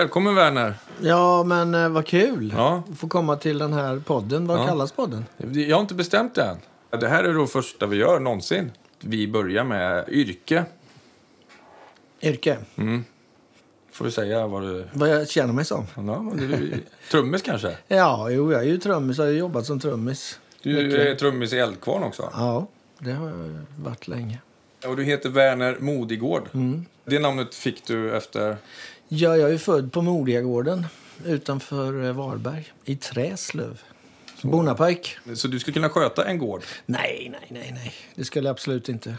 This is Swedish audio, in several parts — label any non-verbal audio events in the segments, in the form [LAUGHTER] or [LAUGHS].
Välkommen Werner. Ja, men eh, vad kul Ja. få komma till den här podden. Vad Ja. kallas podden? Jag har inte bestämt det än. Det här är då första vi gör någonsin. Vi börjar med yrke. Yrke. Får du säga vad du... Vad jag känner mig som. Ja, du trummis kanske? [LAUGHS] Ja, jo, jag är ju trummis. Jag har ju jobbat som trummis. Du är trummis i Eldkvarn också. Ja, det har jag varit länge. Och du heter Werner Modigård. Mm. Det namnet fick du efter... Ja, jag är född på Modiagården utanför eh, Varberg, i Träslöv. Bonnapojk. Så du skulle kunna sköta en gård? Nej, nej, nej, nej. Det skulle jag absolut inte.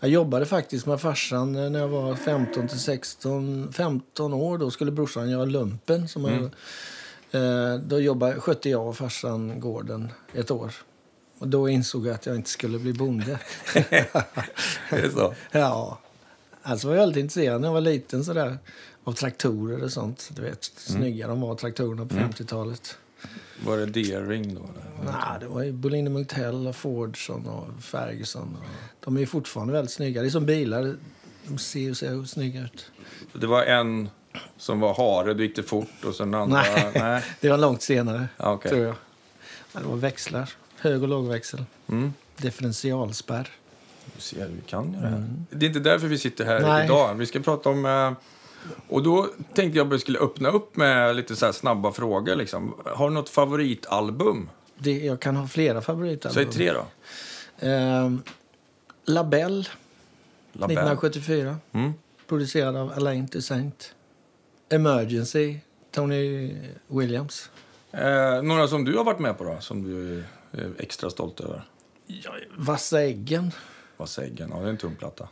Jag jobbade faktiskt med farsan eh, när jag var 15 till 16, 15 år. Då skulle brorsan göra lumpen. Som jag, eh, då jobbade, skötte jag och farsan gården ett år. Och då insåg jag att jag inte skulle bli bonde. [LAUGHS] Det är så. [LAUGHS] ja. Alltså var jag väldigt intresserad när jag var liten sådär, av traktorer och sånt. Du vet, snygga de var traktorerna på 50-talet. Var det Deering då? eller? Nej, det var ju Bolin och Fordson och Ferguson. Och de är fortfarande väldigt snygga. Det är som bilar. De ser ju så snygga ut. Så Det var en som var hare, då gick det fort och sen andra... Nej. Nej. [LAUGHS] Det var långt senare, okej. tror jag. Ja, Det var växlar. Hög och lågväxel. Mm. Differentialspärr. Du ser, vi kan ju det här. Det är inte därför vi sitter här Nej. idag. Vi ska prata om... eh, Och då tänkte jag att vi skulle öppna upp med lite så här snabba frågor. Liksom. Har du något favoritalbum? Det, jag kan ha flera favoriter. Säg tre då. Ehm, Labelle, Labelle. 1974. Mm. Producerad av Alain Toussaint. Emergency, Tony Williams. Eh, några som du har varit med på då, som du är extra stolt över? Ja, Vassa äggen. Vad säggen? Ja, det är en tung platta.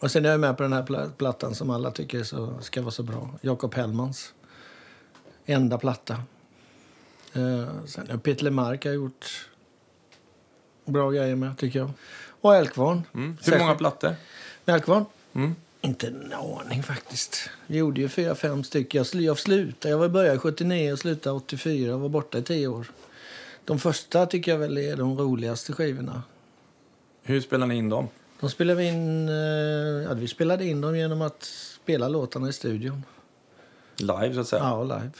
Och sen är jag med på den här pla- plattan som alla tycker så, ska vara så bra. Jakob Hellmans. Enda platta. Eh, sen har Peter Lemark har gjort bra grejer med, tycker jag. Och Eldkvarn. Mm. Hur många plattor? Med Eldkvarn? Mm. Inte en aning faktiskt. Vi gjorde ju fyra, fem stycken. Jag, sl- jag slutade. Jag började 79 och slutade 84 och var borta i tio år. De första tycker jag väl är de roligaste skivorna. Hur spelar ni in dem? De spelade vi in, eh, ja, vi spelade in dem genom att spela låtarna i studion. Live, så att säga? Ja, live.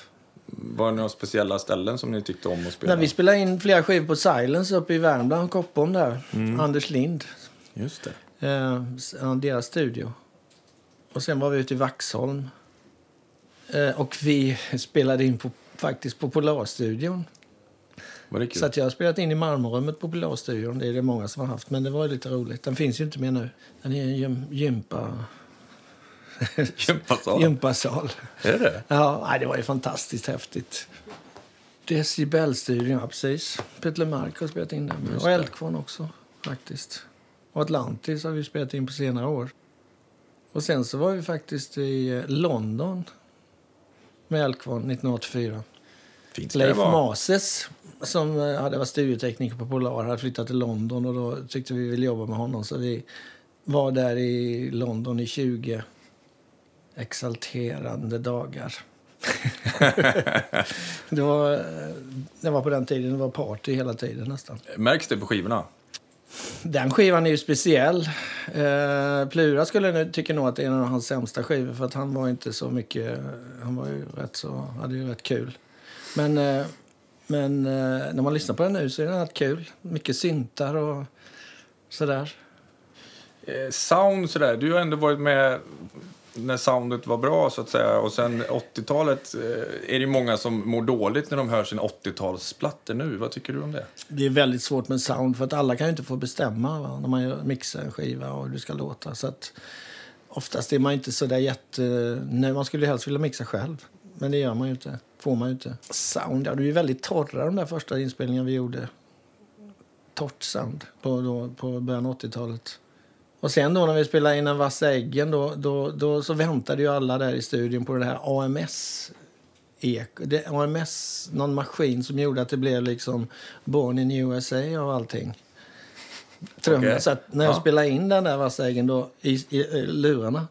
Var det några speciella ställen som ni tyckte om att spela? När vi spelade in flera skivor på Silence uppe i Värmland, Koppom där. Anders Lind, Just det. eh, deras studio. Och sen var vi ute i Vaxholm. Eh, och vi spelade in på, faktiskt på Polarstudion. Var det kul? Så att jag har spelat in i marmorrummet på Polarstudion. Det är det många som har haft. Men det var lite roligt. Den finns ju inte mer nu. Den är en gym, gympa, [LAUGHS] Gympasal? gympasal. Är det? Ja, nej, det var ju fantastiskt häftigt. Decibelstudion, ja precis. Peter Lemark har spelat in den. Och. Eldkvarn också, faktiskt. Och Atlantis har vi spelat in på senare år. Och sen så var vi faktiskt i eh, London med Eldkvarn 1984. Fint Leif. Mases, som eh, hade varit studiotekniker på Polar, hade flyttat till London och då tyckte vi ville jobba med honom. Så vi var där i London i 20 exalterande dagar. [LAUGHS] det, var, eh, det var på den tiden, det var party hela tiden nästan. Märks det på skivorna? Den skivan är ju speciell. Eh, Plura skulle nu, tycker nog att det är en av hans sämsta skivor för att han var inte så mycket, han var ju rätt så, hade ju rätt kul. Men, eh, men eh, när man lyssnar på den nu så är den rätt kul. Mycket syntar och sådär. Eh, sound sådär, du har ändå varit med när soundet var bra så att säga. Och sen 80-talet eh, är det många som mår dåligt när de hör sin 80-talsplattor nu. Vad tycker du om det? Det är väldigt svårt med sound för att alla kan ju inte få bestämma va? när man gör, mixar en skiva och hur det ska låta. Så att oftast är man inte så där jätte... Nej, man skulle ju helst vilja mixa själv. Men det gör man ju inte. Får man ju inte. Sound, ja, det är väldigt torra de där första inspelningarna vi gjorde. Torrt sound på, då, på början av 80-talet. Och sen då när vi spelade in en vassa äggen då, då, då så väntade ju alla där i studion på det här AMS eko. Det, AMS, någon maskin som gjorde att det blev liksom Born in USA och allting. Trummor. Okej. Så att när jag Ja. spelade in den där vassa äggen då, i, i, i lurarna,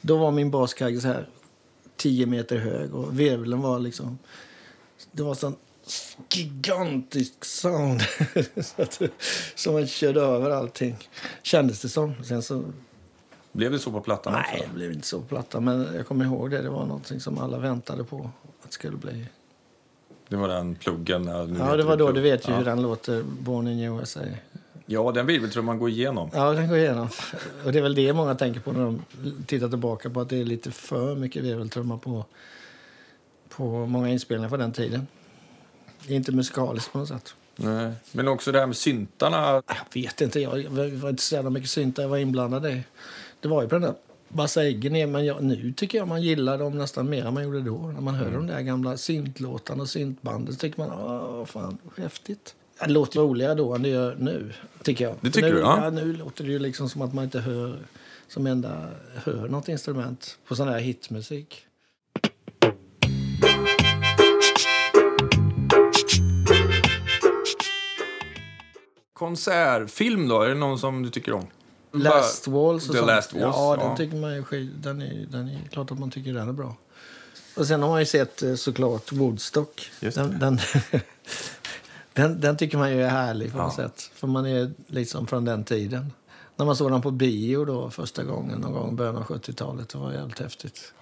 då var min baskagge så här 10 meter hög och virveln var liksom... Det var sån gigantisk sound. [LAUGHS] så att, som man körde över allting, kändes det som. Sen så Blev det så på plattan Nej, också? det blev inte så platta. Men jag kommer ihåg det. Det var någonting som alla väntade på att det skulle bli. Det var den pluggen. Ja, det var då. Du vet ju ja. hur den låter, Born in USA. Ja, den virveltrumman går igenom. Ja, den går igenom. Och det är väl det många tänker på när de tittar tillbaka på att det är lite för mycket virveltrumma på, på många inspelningar på den tiden. Det är inte musikaliskt på något sätt. Nej. Men också det här med syntarna. Jag vet inte. Jag jag var inte så mycket syntar jag var inblandad i. Det var ju på den där Massa äggen är, men jag, nu tycker jag man gillar dem nästan mer än man gjorde då. När man hör de där gamla syntlåtarna och syntbanden tycker man åh fan, häftigt. Det låter roligare då än det gör nu, tycker jag. Det tycker nu, du, ja. ja? Nu låter det ju liksom som att man inte hör, som enda hör något instrument på sån här hitmusik. Konsertfilm då? Är det någon som du tycker om? Last Walls och The sånt. Last Waltz, ja, ja. den tycker man är skit, den är, den är klart att man tycker den är bra. Och sen har man ju sett eh, såklart Woodstock. Just Den, den, den, den tycker man ju är härlig på något Ja. sätt. För man är liksom från den tiden. När man såg den på bio då första gången, någon gång i början av 70-talet, det var jävligt häftigt.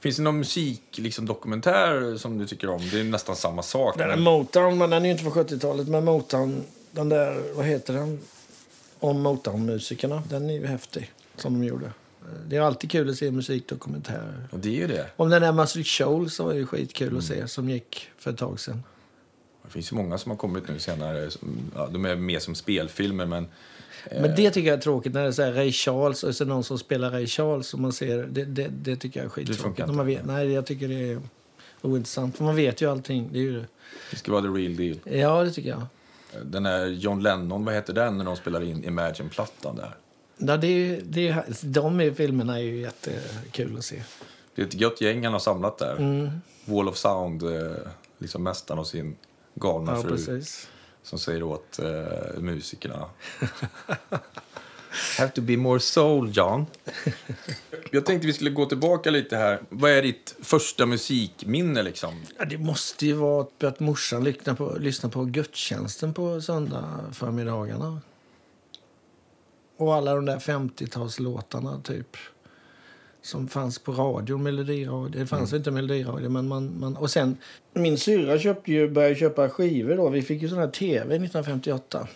Finns det någon musik, liksom, dokumentär som du tycker om? Det är nästan samma sak. Den är Motown, men den är inte från 70-talet. Men Motown, den där, vad heter den? Om Motown-musikerna, den är ju häftig som de gjorde. Det är alltid kul att se musikdokumentärer. Och det är ju det. Om den där Muscle Shoals så var ju skitkul att se, som gick för ett tag sedan. Det finns ju många som har kommit nu senare. Som, ja, de är mer som spelfilmer, men... Men det tycker jag är tråkigt när det är så här Ray Charles och så någon som spelar Ray Charles och man ser det, det, det tycker jag är skittråkigt. man vet, nej, jag tycker det är ointressant. För man vet ju allting. Det är ju, Det ska vara the real deal. ja, det tycker jag. Den här John Lennon, vad heter den när de spelar in Imagine-plattan där? Ja, det är, det är, de är, filmerna är ju jättekul att se. Det är ett gött gäng han har samlat där. Mm. Wall of Sound, eh, liksom mästaren och sin galna Ja, fru precis. som säger åt eh, musikerna. [LAUGHS] Have to be more soul, John. [LAUGHS] Jag tänkte vi skulle gå tillbaka lite här. Vad är ditt första musikminne liksom? Ja, det måste ju vara att morsan lyssnar på, lyssnar på gudstjänsten på söndag förmiddagarna. Och alla de där 50-talslåtarna typ. Som fanns på radio, melodiradio. Det fanns inte melodiradio, men man, man... Och sen, min syrra köpte ju, började köpa skivor då. Vi fick ju sån här tv 1958.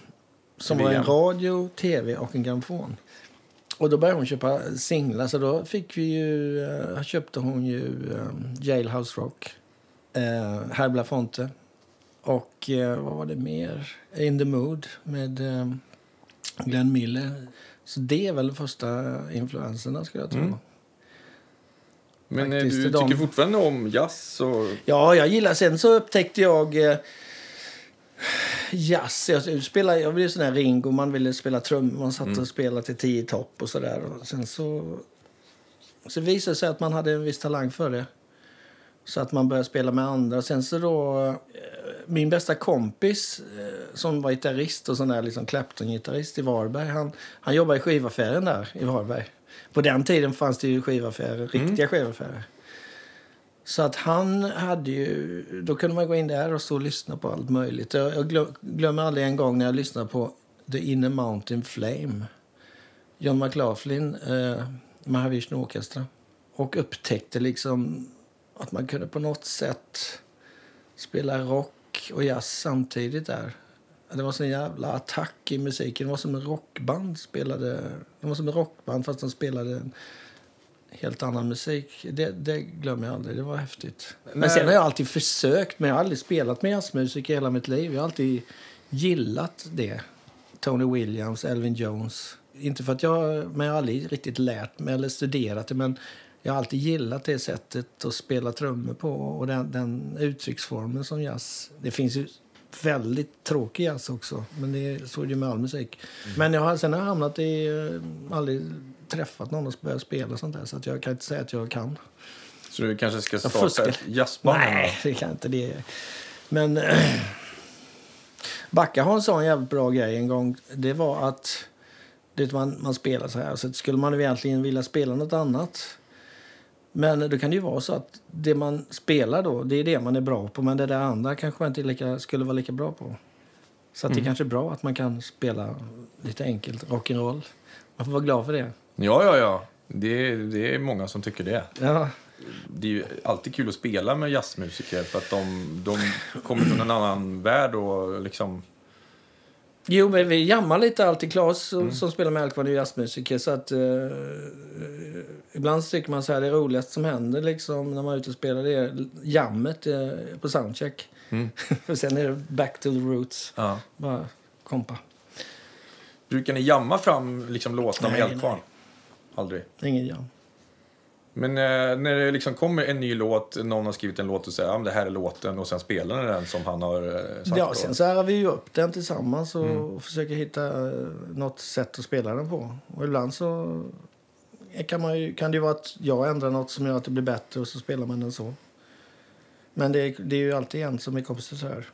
Som var en radio, tv och en grammofon. Och då började hon köpa singlar, så då fick vi ju, eh, köpte hon ju eh, Jailhouse Rock, eh, Herr Belafonte och eh, vad var det mer? In the Mood med eh, Glenn Miller. Så det är väl första influenserna skulle jag tro. Mm. Men eh, Faktiskt, du de- tycker fortfarande om jazz och... Ja, jag gillar. Sen så upptäckte jag eh, jazz. Jag, spelade, jag blev sån här Ringo, man ville spela trummor. Man satt och spelade till tio topp och sådär. Sen så, så visade det sig att man hade en viss talang för det. Så att man började spela med andra. Sen så då, eh, min bästa kompis eh, som var gitarrist och sån där liksom Clapton-gitarrist i Varberg. Han, han jobbade i skivaffären där i Varberg. På den tiden fanns det ju skivaffärer, riktiga skivaffärer. Så att han hade ju... Då kunde man gå in där och stå och lyssna på allt möjligt. Jag, jag glö- glömmer aldrig en gång när jag lyssnade på The Inner Mountain Flame. John McLaughlin, eh, Mahavishnu Orchestra. Och upptäckte liksom att man kunde på något sätt spela rock och jazz samtidigt där. Det var sån jävla attack i musiken. Det var som en rockband spelade. Det var som en rockband fast de spelade en helt annan musik. Det, det glömmer jag aldrig. Det var häftigt. Men sen har jag alltid försökt, men jag har aldrig spelat med jazzmusik i hela mitt liv. Jag har alltid gillat det. Tony Williams, Elvin Jones. Inte för att jag, men jag har aldrig riktigt lärt mig eller studerat det. Men jag har alltid gillat det sättet att spela trummor på och den, den uttrycksformen som jazz. Det finns ju väldigt tråkig jazz också, men det är så är det med all musik. Men jag har, sen har jag hamnat i, eh, aldrig träffat någon och börjat spela sånt där så att jag kan inte säga att jag kan. Så du kanske ska starta ett jazzband? Nej, det kan inte det. Men [CLEARS THROAT] Backa har en sån jävligt bra grej en gång. Det var att det man, man spelar så här. Så skulle man egentligen vilja spela något annat. Men då kan det ju vara så att det man spelar då, det är det man är bra på. Men det där andra kanske man inte lika, skulle vara lika bra på. Så att det kanske är bra att man kan spela lite enkelt rock'n'roll. Man får vara glad för det. Ja, ja, ja. Det, det är många som tycker det. Ja, Det är ju alltid kul att spela med jazzmusiker för att de, de kommer från en annan värld och liksom... Jo, men vi jammar lite alltid. Claes som, som spelar med Alkvan är jazzmusiker. Så att, eh, eh, ibland tycker man så här, det roligaste som händer liksom, när man är ute och spelar det är jammet eh, på soundcheck. [LAUGHS] För sen är det back to the roots. Ja. Bara kompa. Brukar ni jamma fram liksom låtarna med Eldkvarn? Aldrig. Ingen jam. Men eh, när det liksom kommer en ny låt, någon har skrivit en låt och säger att ja, det här är låten och sen spelar ni den som han har eh, sagt. Ja, sen så här vi ju upp den tillsammans och försöker hitta eh, något sätt att spela den på. Och ibland så kan, man ju, kan det ju vara att jag ändrar något som gör att det blir bättre och så spelar man den så. Men det, är- det är ju alltid en som är kompositör.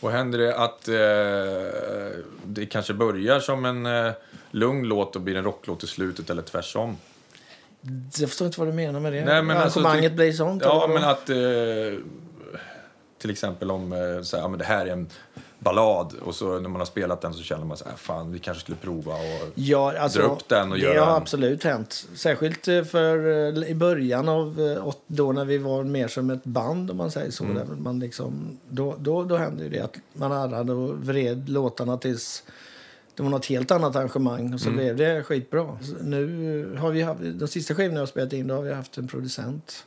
Och händer det att eh, det kanske börjar som en eh, lugn låt och blir en rocklåt i slutet eller tvärsom? Jag förstår inte vad du menar med det. Nej, men alltså, Arrangemanget till- blir sånt? Ja, men att eh, till exempel om eh, så här, ja, men det här är en ballad och så när man har spelat den så känner man så här, fan vi kanske skulle prova och Ja, alltså, dra upp den och det göra har en- absolut hänt. Särskilt eh, för eh, i början av då när vi var mer som ett band om man säger så. Mm. Man liksom, då, då, då hände ju det att man arrade och vred låtarna tills det var något helt annat arrangemang och så Mm. blev det skitbra. Nu har vi haft, de sista skivorna jag har spelat in då har vi haft en producent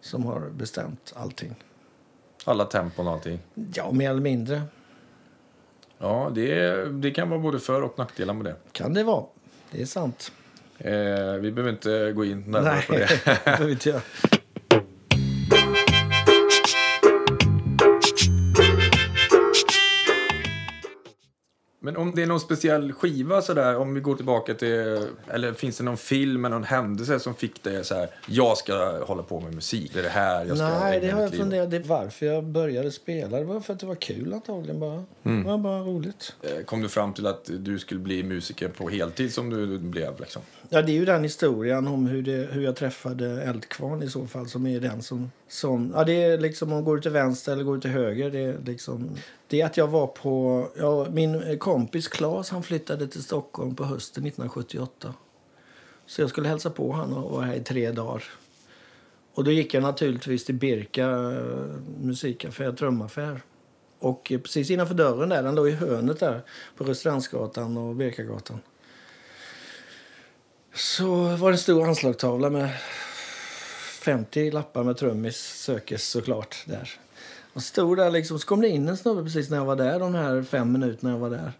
som har bestämt allting. alla tempon och allting. Ja, mer eller mindre Ja, det, det kan vara både för och nackdelar med det. kan det vara. Det är sant. Eh, vi behöver inte gå in närmare på det. det behöver inte göra. [LAUGHS] Men om det är någon speciell skiva sådär, om vi går tillbaka till, eller finns det någon film eller någon händelse som fick dig så här, jag ska hålla på med musik, det är det här jag ska Nej, det har jag mitt liv åt." funderat. Det varför jag började spela. Det var för att det var kul antagligen bara. Mm. Det var bara roligt. Eh, Kom du fram till att du skulle bli musiker på heltid som du blev liksom? Ja, det är ju den historien om hur, det, hur jag träffade Eldkvarn i så fall som är den som... som ja, det är liksom om man går till vänster eller går ut till höger. Det är liksom... Det är att jag var på... Ja, min kompis Claes han flyttade till Stockholm på hösten 1978. Så jag skulle hälsa på honom och vara här i tre dagar. Och då gick jag naturligtvis till Birka eh, musikaffär, trumaffär. Och precis innanför dörren där, den låg i hörnet där på Restaurangsgatan och Birkagatan. Så var det en stor anslagstavla med 50 lappar med trummis sökes såklart där. Och stod där liksom, så kom det in en snubbe precis när jag var där, de här fem minuterna jag var där.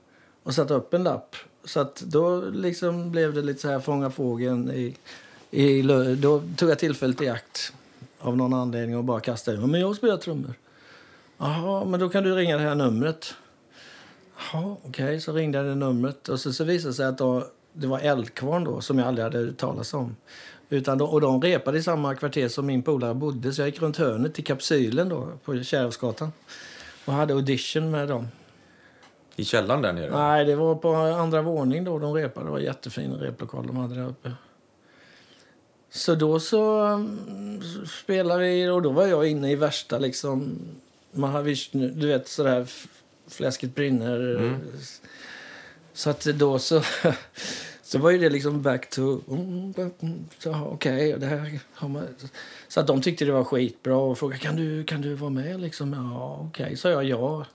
Och satte upp en lapp. Så att då liksom blev det lite så här fånga fågeln i, i Då tog jag tillfället i akt av någon anledning och bara kastade ur Men jag spelar trummor. Jaha, men då kan du ringa det här numret. Ja, okej, okay. så ringde jag det numret. Och så, så visade det sig att då, det var Eldkvarn då, som jag aldrig hade talas om. Utan då, och de repade i samma kvarter som min polare bodde. Så jag gick runt hörnet till Kapsylen då, på Kärrhusgatan. Och hade audition med dem. I källaren där nere? Nej, det var på andra våning då de repade. Det var en jättefin replokal de hade där uppe. Så då så mm, spelade vi och då var jag inne i värsta liksom Mahavishnu, du vet sådär fläsket brinner. Så att då så [LAUGHS] så var ju det liksom back to okej okay, det här har man, så att de tyckte det var skitbra och frågade kan du kan du vara med liksom ja okej okay. sa jag ja.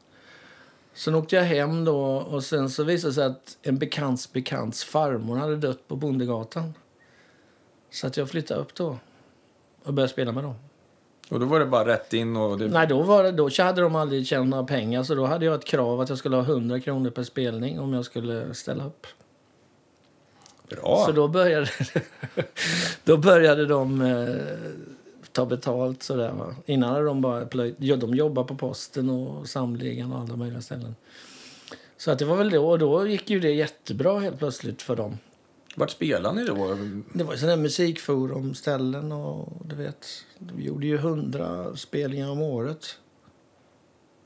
Sen åkte jag hem då och sen så visade det sig att en bekants bekants farmor hade dött på Bondegatan. Så att jag flyttade upp då och började spela med dem. Och då var det bara rätt in och... Det... Nej, då, var det, då hade de aldrig tjänat några pengar så då hade jag ett krav att jag skulle ha 100 kronor per spelning om jag skulle ställa upp. Bra! Så då började, [LAUGHS] då började de eh, ta betalt sådär va. Innan hade de bara plöjt, ja, de jobbade på posten och samligan och alla möjliga ställen. Så att det var väl då, och då gick ju det jättebra helt plötsligt för dem. Vart spelade ni då? Det var sådana musikforumställen och du vet, vi gjorde ju hundra spelningar om året.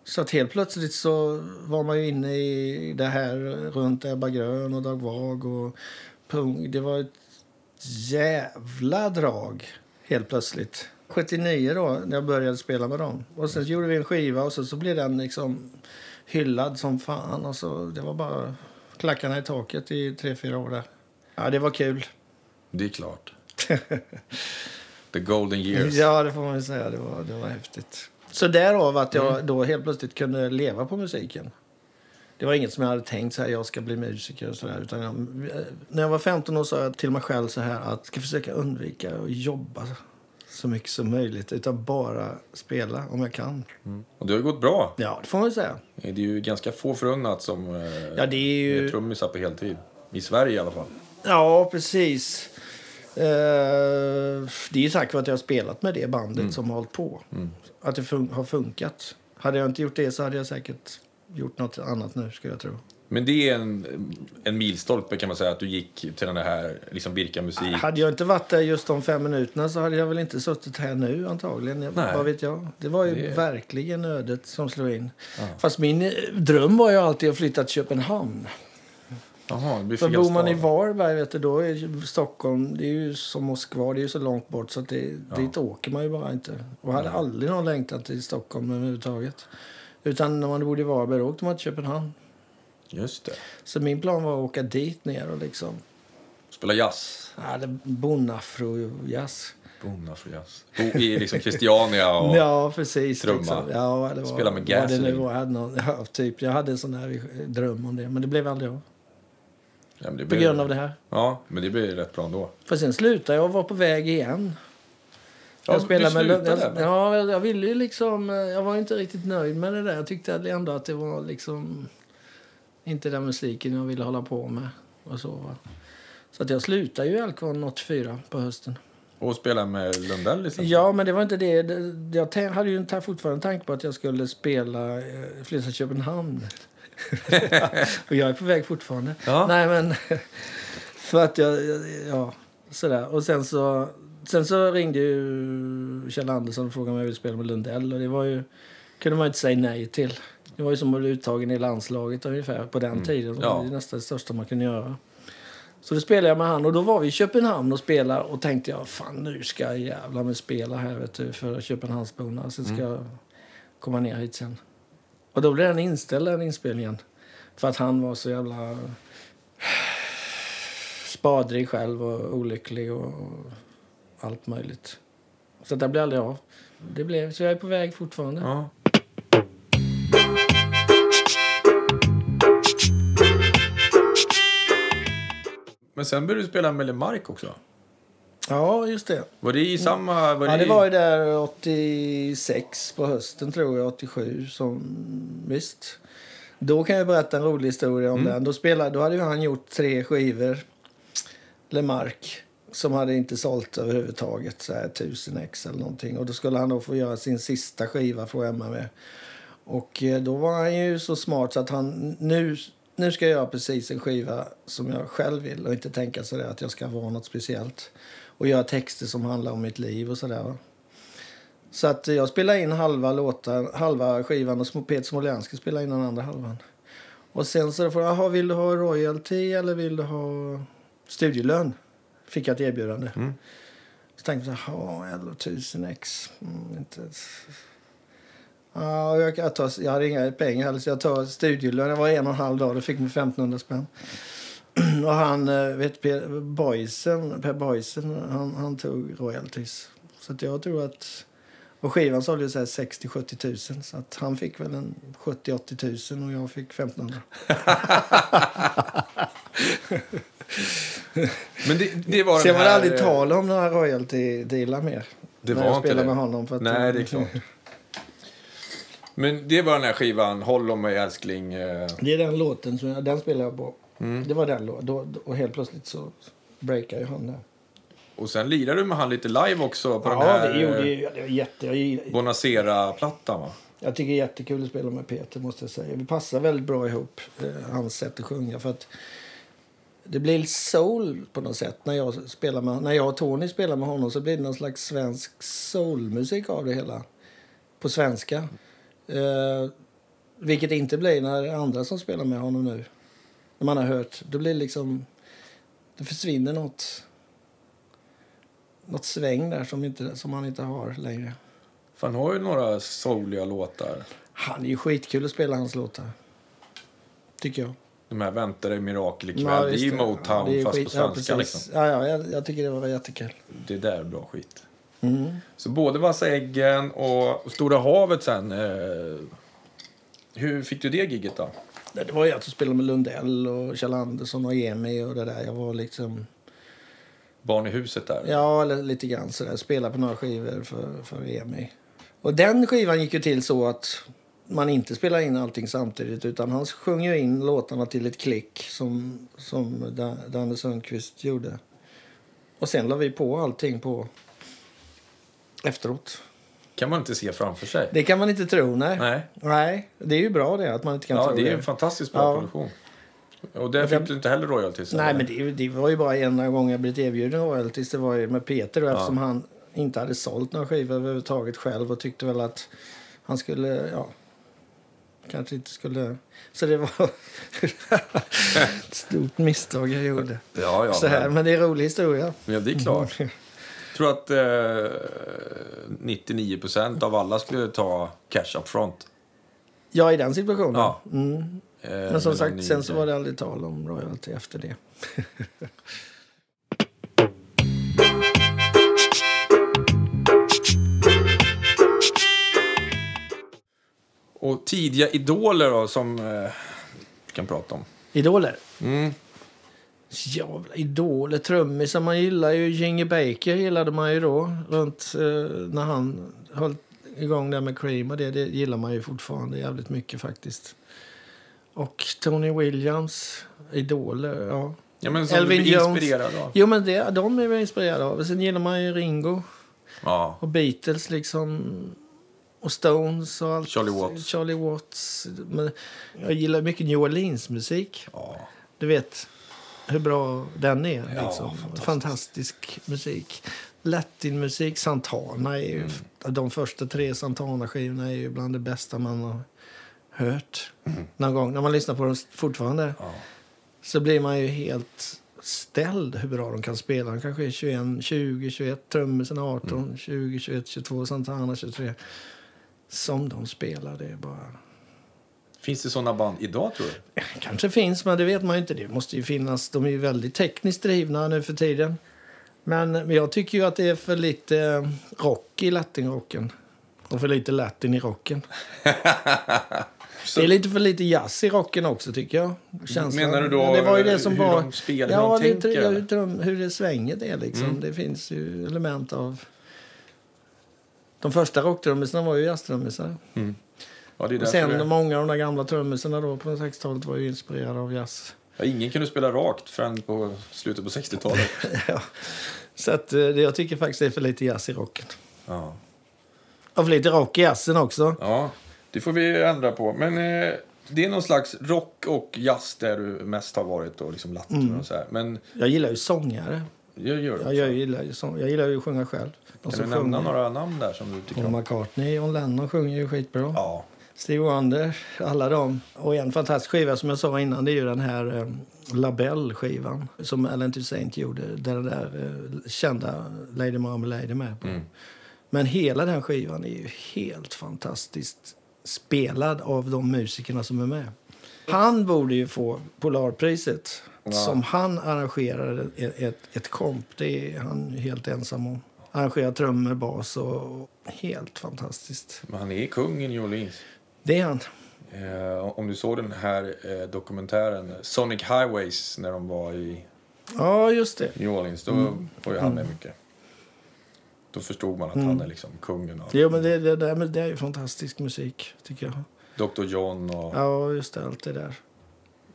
Så att helt plötsligt så var man ju inne i det här runt Ebba Grön och Dag Vag och Pung. Det var ett jävla drag helt plötsligt. 79 då, när jag började spela med dem. Och sen gjorde vi en skiva och så, så blev den liksom hyllad som fan. Och så, det var bara klackarna i taket i tre, fyra år där. Ja, det var kul. Det är klart. [LAUGHS] The golden years. Ja, det får man säga. Det var, det var häftigt. Så därav att jag Mm. då helt plötsligt kunde leva på musiken. Det var inget som jag hade tänkt så här, jag ska bli musiker och sådär. Utan jag, när jag var 15 år sa jag till mig själv så här att jag ska försöka undvika att jobba så mycket som möjligt. Utan bara spela om jag kan. Och det har ju gått bra. Ja, det får man säga. Det är ju ganska få förunnat som eh, Ja, det är ju- är trummisar på heltid. I Sverige i alla fall. Ja, precis. Eh, det är ju tack vare att jag har spelat med det bandet som har hållit på. Att det fun- har funkat. Hade jag inte gjort det så hade jag säkert gjort något annat nu, skulle jag tro. Men det är en, en milstolpe kan man säga att du gick till den här liksom Birka musik. Hade jag inte varit där just de fem minuterna så hade jag väl inte suttit här nu antagligen. Nej. vad vet jag? Det var ju Det- verkligen ödet som slog in. Fast min eh, dröm var ju alltid att flytta till Köpenhamn. Jaha, det För bor man i. Varberg, vet du, då är Stockholm, det är ju som Moskva, det är ju så långt bort så att det, dit åker man ju bara inte. Och hade aldrig någon längtan till Stockholm överhuvudtaget. Utan när man bodde i Varberg då åkte man till Köpenhamn. Just det. Så min plan var att åka dit ner och liksom, Spela jazz. ja, det bonafro-jazz. Bona för jazz. Bo i liksom Christiania och... Ja, precis. trumma. Liksom. Ja, det var, Spela med vad det nu gasoline. var. Jag hade, någon, ja, typ, jag hade en sån här dröm om det, men det blev aldrig av. Ja, det På blir- grund av det här. Ja, men det blir rätt bra ändå. För sen slutade jag och var på väg igen. Ja, jag spelade du med jag? Ja, jag ville liksom... Jag var inte riktigt nöjd med det där. Jag tyckte ändå att det var liksom... Inte den musiken jag ville hålla på med. Och så, va. så att jag slutade ju i Alkon 84 på hösten. Och spela med Lundell liksom. Ja, men det var inte det. Jag hade ju fortfarande en tanke på att jag skulle spela eh, flytta Köpenhamn. [LAUGHS] och jag är på väg fortfarande. Ja. Nej, men... [LAUGHS] För att jag... Ja, sådär. Och sen så... Sen så ringde ju Kjell Andersson och frågade om jag ville spela med Lundell. Och det var ju... kunde man inte säga nej till. Det var ju som att bli uttagen i landslaget ungefär på den tiden. Det Ja. det nästan det största man kunde göra. Så då spelade jag med han och då var vi i Köpenhamn och spelade och tänkte jag fan nu ska jag jävla med spela här vet du för Köpenhamnsborna. Sen ska jag komma ner hit sen. Och då blev den inställd den inspelningen. För att han var så jävla spadrig själv och olycklig och allt möjligt. Så det blev aldrig av. Det blev, så jag är på väg fortfarande. Ja. Men sen började du spela med Mark. också. Ja, just det. Var det i samma... Var Ja, det det var ju där 86 på hösten tror jag, 87 som visst. Då kan jag berätta en rolig historia om den. Då, spelade, då hade han gjort tre skivor, Lemark, som hade inte sålt överhuvudtaget, så här 1000 ex eller någonting. Och då skulle han då få göra sin sista skiva för med. Och eh, då var han ju så smart så att han nu, nu ska jag göra precis en skiva som jag själv vill och inte tänka sådär att jag ska vara något speciellt. Och göra texter som handlar om mitt liv och sådär. Så att jag spelade in halva, låtar, halva skivan och Peter Smoljanski spelade in den andra halvan. Och sen så får jag, vill du ha royalty eller vill du ha studielön? Fick jag ett erbjudande. Så tänkte jag, ja, eller 1000 ex. Mm, inte. Ja, jag, jag, tar, jag hade inga pengar heller, så jag tar studielön. Det var en och en halv dag, då fick mig 1500 spänn. [CLEARS THROAT] Och han, eh, vet Per Boysen, Per Boysen, han, han tog royalties. Så att jag tror att... Och skivan sålde ju så här 60-70 tusen. Så att han fick väl en 70-80 tusen och jag fick 1500. [LAUGHS] Men det, det var Sen var det här, aldrig eh, tal om några royalty-dealar mer. Det när var jag inte spelade det. med honom. För att Nej, det är klart. Men det var den här skivan, Håll om mig älskling. eh, Det är den låten som jag, den spelar jag på. Mm. Det var den. Då, och helt plötsligt så breakar ju han där. Och sen lirade du med han lite live också på den Ja, här det ju- det jätte... Jag, Bonacera-plattan va? Jag tycker det är jättekul att spela med Peter måste jag säga. Vi passar väldigt bra ihop, eh, hans sätt att sjunga. För att det blir soul på något sätt. När jag, spelar med, när jag och Tony spelar med honom så blir det någon slags svensk soulmusik av det hela. På svenska. Eh, vilket inte blir när andra som spelar med honom nu. När man har hört. Det blir liksom... Det försvinner något... Något sväng där som, inte, som han inte har längre. För han har ju några souliga låtar. Han är ju skitkul att spela hans låtar. Tycker jag. De här Väntar dig mirakel ikväll. Ja, det är ju. Motown Ja, är fast skit- på svenska. Ja, liksom. ja, ja jag, jag tycker det var jättekul. Det där är bra skit. Mm. Så både Vassa äggen och Stora havet sen. Eh, hur fick du det gigget då? Det var jag spelade med Lundell och Kjell Andersson och Emi och det där. Jag var liksom... Barn i huset där? Ja, eller lite grann sådär. Spelade på några skivor för, för Emi. Och den skivan gick ju till så att man inte spelar in allting samtidigt utan han sjöng ju in låtarna till ett klick som, som Da- Danne Sundqvist gjorde. Och sen la vi på allting på efteråt. Kan man inte se framför sig. Det kan man inte tro, nej. Nej. Nej, det är ju bra det att man inte kan Ja, tro det är det. ju en fantastiskt bra Ja. produktion. Och där Och fick du inte heller royalties? Nej, eller? men det, det var ju bara en gång jag blivit erbjuden royalties. Det var ju med Peter då, eftersom han inte hade sålt några skivor överhuvudtaget själv och tyckte väl att han skulle, ja, kanske inte skulle... Så det var [LAUGHS] ett stort misstag jag gjorde. Ja, ja. Så här, men, men det är en rolig historia. ja, det är klart. [LAUGHS] Tror att eh, 99 av alla skulle ta cash up front. Ja, i den situationen. Ja. Mm. Eh, Men som sagt, sen så var det aldrig tal om royalty efter det. Och tidiga idoler då, som eh, vi kan prata om. Idoler? Mm. Jävla idoler, trummisar. Man gillar ju Jinger Baker gillade man ju då. Runt eh, när han höll igång där med Cream och det, det gillar man ju fortfarande jävligt mycket faktiskt. Och Tony Williams, idoler, ja. Ja, men som Elvin du blir Jones. inspirerad av. Jo men det, de är vi inspirerade av. Sen gillar man ju Ringo Ja. och Beatles liksom. Och Stones och allt. Charlie Watts. Charlie Watts. Men jag gillar mycket New Orleans-musik. ja. Du vet hur bra den är. Ja, Liksom. fantastisk. Fantastisk musik. Latinmusik, Santana är ju... Mm. De första tre Santana-skivorna är ju bland det bästa man har hört någon gång. När man lyssnar på dem fortfarande Mm. Ja. så blir man ju helt ställd hur bra de kan spela. De kanske är 21, 20, 21, trummisen 18, Mm. 20, 21, 22, Santana 23. Som de spelar, det är bara... Finns det såna band idag, tror du? Kanske finns, men det vet man inte. Det måste ju finnas. De är ju väldigt tekniskt drivna nu för tiden. Men, jag tycker ju att det är för lite eh, rock i latinrocken. Och för lite latin i rocken. [LAUGHS] Så- Det är lite för lite jazz i rocken också, tycker jag. Känslan. Menar du då det var ju det som hur var... de spelar, ja, hur de tänker? ja, hur hur det svänget är liksom. Mm. Det finns ju element av... De första rocktrummisarna var ju jazztrummisar. Ja, Och sen det- många av de gamla trummisarna då på 60-talet var ju inspirerade av jazz. ja, ingen kunde spela rakt förrän på slutet på 60-talet. [LAUGHS] ja. Så att, eh, det- jag tycker faktiskt det är för lite jazz i rocken. ja. Och för lite rock i jazzen också. ja, det får vi ändra på. Men eh, det är någon slags rock och jazz där du mest har varit och liksom latin Mm. och så här. Men Jag gillar ju sångare. jag gör det Jag, gillar, ju sång, jag gillar ju att sjunga själv. De Kan du nämna sjunger. några namn där som du tycker Paul om? McCartney, John Lennon sjunger ju skitbra. Ja. Steve Wonder, alla dem. Och en fantastisk skiva som jag sa innan det är ju den här eh, Labelle-skivan som Ellen Toussaint gjorde. Där den där eh, kända Lady Marmalade är med på. Mm. Men hela den skivan är ju helt fantastiskt spelad av de musikerna som är med. Han borde ju få Polarpriset Ja. som han arrangerade ett, ett, ett komp. Det är han helt ensam om. Arrangerar trummor, bas och helt fantastiskt. Men han är kungen i New Orleans. Det är han. Eh, om du såg den här eh, dokumentären Sonic Highways när de var i Ja, just det. New Orleans, då Mm. var ju han med mycket. Då förstod man att han är liksom kungen av Jo, men det, det, det, men det är ju fantastisk musik, tycker jag. Dr John och Ja, just det. Allt det där.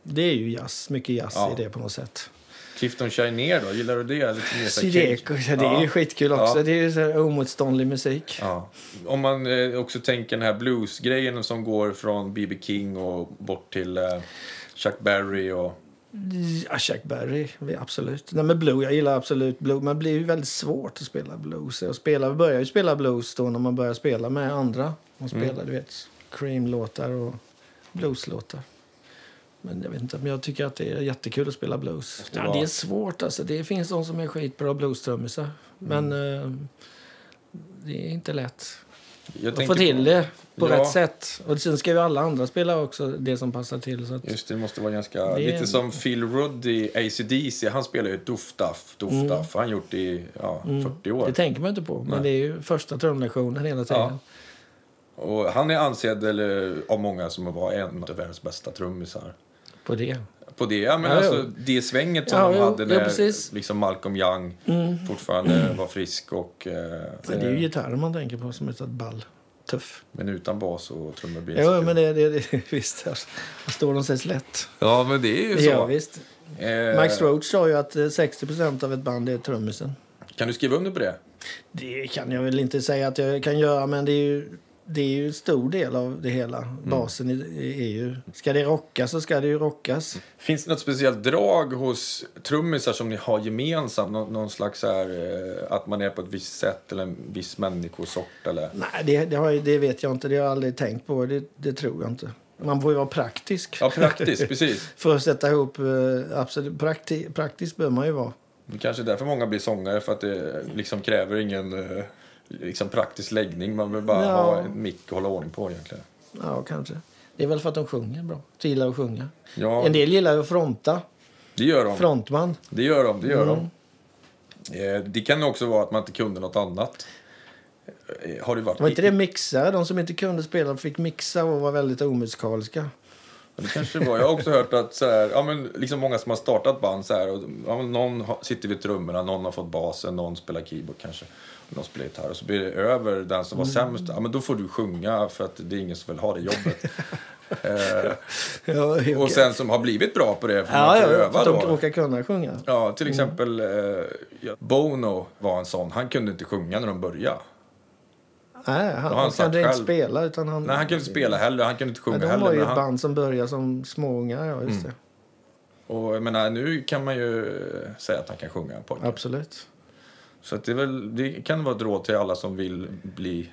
Det är ju jazz. Mycket jazz Ja. i det på något sätt. Clifton Chenier då, gillar du det? Här Sireko, det är ju Ja. skitkul också. Ja. Det är ju så här omotståndlig musik. Ja. Om man eh, också tänker den här bluesgrejen som går från B.B. King och bort till eh, Chuck Berry och... Ja, Chuck Berry, absolut. Nej, men blues, jag gillar absolut blues. Men det blir ju väldigt svårt att spela blues. Jag spelar, börjar ju spela blues då när man börjar spela med andra. Man spelar, Mm. du vet, Cream-låtar och blueslåtar. Men jag vet inte, men jag tycker att det är jättekul att spela blues. Det Ja, det är svårt alltså. Det finns de som är skitbra bluestrummisar. Men Mm. eh, det är inte lätt. Tänker få till det på Ja. rätt sätt. Och sen ska ju alla andra spela också det som passar till. Så att, Just det, måste vara ganska... Det Lite som Phil Rudd i AC/DC. Han spelar ju Duff-Duff, Duff-Duff. Han har gjort det i ja, 40 år. Mm. det tänker man inte på, men Nej. det är ju första trumlektionen hela tiden. Ja. Och han är ansedd eller, av många som att vara en av världens bästa trummisar. På det. På det, ja, men Ja, alltså, jo. det svänget som Ja, de hade ja, när. Mm. liksom Malcolm Young fortfarande var frisk och... Eh, det är ju eh, gitarren man tänker på som är så ball. Tuff. men utan bas och trummor blir så men det, det, det [LAUGHS] visst. Där står de sig slätt. Ja, men det är ju så. gör visst. Eh, Max Roach sa ju att eh, 60% av ett band är trummisen. Kan du skriva under på det? Det kan jag väl inte säga att jag kan göra, men det är ju, det är ju en stor del av det hela. Mm. Basen i, i EU. Ska det rockas så ska det ju rockas. Finns det något speciellt drag hos trummisar som ni har gemensamt? Nå någon slags här, eh, att man är på ett visst sätt eller en viss människosort? Eller? Nej, det, det, har, det vet jag inte. Det har jag aldrig tänkt på. Det, det tror jag inte. Man får ju vara praktisk. Ja, praktiskt, precis. [LAUGHS] För att sätta ihop... eh, Absolut, prakti, praktisk bör man ju vara. Det kanske är därför många blir sångare, för att det liksom kräver ingen eh, liksom praktisk läggning. Man vill bara Ja. ha en mick att hålla ordning på egentligen. Ja, kanske. Det är väl för att de sjunger bra. De gillar att sjunga. Ja, En del gillar att fronta. det gör de. Frontman. Det gör de, det gör Mm. de. Eh, det kan också vara att man inte kunde något annat. Eh, Har det varit... Var inte det mixare? De som inte kunde spela fick mixa och var väldigt omusikaliska. Det kanske var. Jag har också hört att så här, ja, men liksom många som har startat band så här, och, ja, någon sitter vid trummorna, någon har fått basen, någon spelar keyboard kanske. Någon spelar gitarr. Och så blir det över den som var Mm. sämst. Ja, men då får du sjunga för att det är ingen som vill ha det jobbet. [LAUGHS] eh, Ja, okej. och sen som har blivit bra på det, för man Ja, får ja, för öva att de då. råkar kunna sjunga. Ja, till Mm. exempel eh, ja, Bono var en sån. Han kunde inte sjunga när de började. Nej, han, han kunde inte själv. spela. Utan han, Nej, han kunde inte spela heller. Han kunde inte sjunga Ja, de heller. var ju ett han, band som började som småungar. Ja, just Mm. det. och jag menar, nu kan man ju säga att han kan sjunga, pojken. Absolut. Så det, väl, det kan vara ett råd till alla som vill bli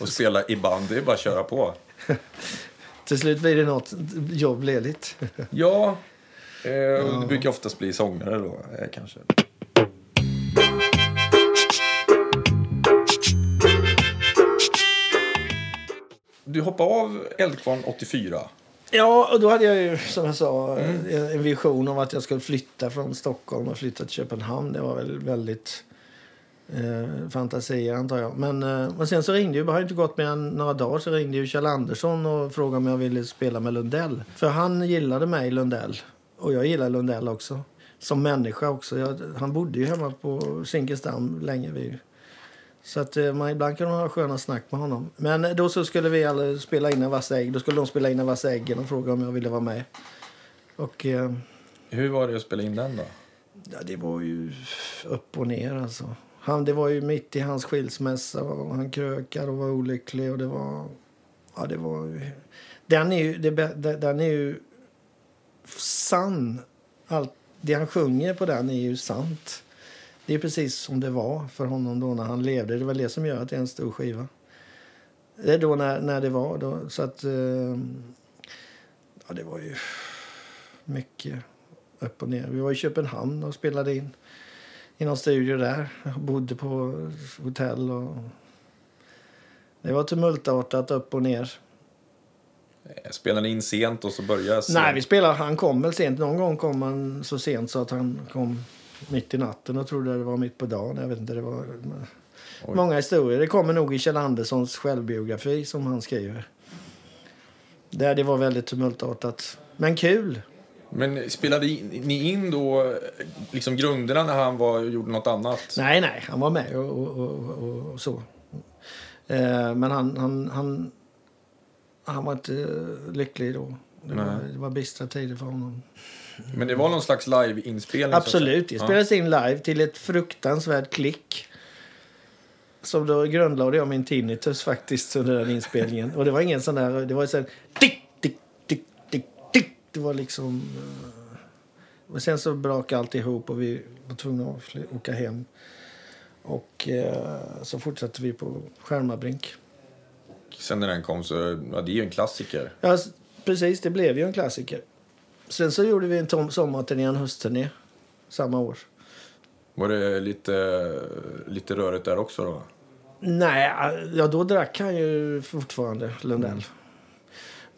och spela i band. Det är bara att köra på. [LAUGHS] Till slut blir det något jobb ledigt. [LAUGHS] Ja, eh, och det brukar oftast bli sångare då, eh, kanske. Du hoppade av Eldkvarn 84. Ja, och då hade jag ju som jag sa Mm. en vision om att jag skulle flytta från Stockholm och flytta till Köpenhamn. Det var väl väldigt eh, fantasier antar jag. Men, eh, men sen så ringde ju, det har inte gått mer än några dagar så ringde ju Kjell Andersson och frågade om jag ville spela med Lundell. För han gillade mig, Lundell. Och jag gillar Lundell också. Som människa också. Jag, han bodde ju hemma på Zinkensdamm länge. Vi. Så att eh, man ibland kan man ha sköna snack med honom. Men eh, då så skulle vi alla spela in en vass ägg. Då skulle de spela in en vass äggen och fråga om jag ville vara med. Och eh, Hur var det att spela in den då? ja, det var ju upp och ner alltså. Han, det var ju mitt i hans skilsmässa och han krökade och var olycklig och det var... Ja, det var ju... Den är ju, det, den är ju sann. Allt, det han sjunger på den är ju sant. Det är precis som det var för honom då när han levde. Det är det som gör att det är en stor skiva. Det är då när, när det var. Då, så att... Ehm, ja, det var ju mycket upp och ner. Vi var i Köpenhamn och spelade in i någon studio där. Jag bodde på hotell. och Det var tumultartat upp och ner. Eh, Spelade ni in sent och så började sent? Nej, vi spelade, han kom väl sent. Någon gång kom han så sent så att han kom mitt i natten och trodde det var mitt på dagen. Jag vet inte, det var Oj. många historier. Det kommer nog i Kjell Anderssons självbiografi som han skriver. Där det var väldigt tumultartat. Men kul. Men spelade ni in då liksom grunderna när han var gjorde något annat? Nej, nej, han var med och, och, och, och, så. Eh, men han, han, han, han var inte eh, lycklig då. Det var, det var bistra tider för honom. Men det var någon slags live-inspelning? Absolut. Det spelades in live till ett fruktansvärt klick. Som då grundlade jag min tinnitus faktiskt under den inspelningen. Och det var ingen sån där... Det var så här... Tick, Det var liksom... eh, Och sen så brakade allt ihop och vi var tvungna att åka hem. Och eh, så fortsatte vi på Skärmarbrink. Sen när den kom så, ja, det är ju en klassiker. Ja, precis. Det blev ju en klassiker. Sen så gjorde vi en tom sommarturné, en höstturné, samma år. Var det lite, lite rörigt där också då? Nej, ja, då drack han ju fortfarande, Lundell.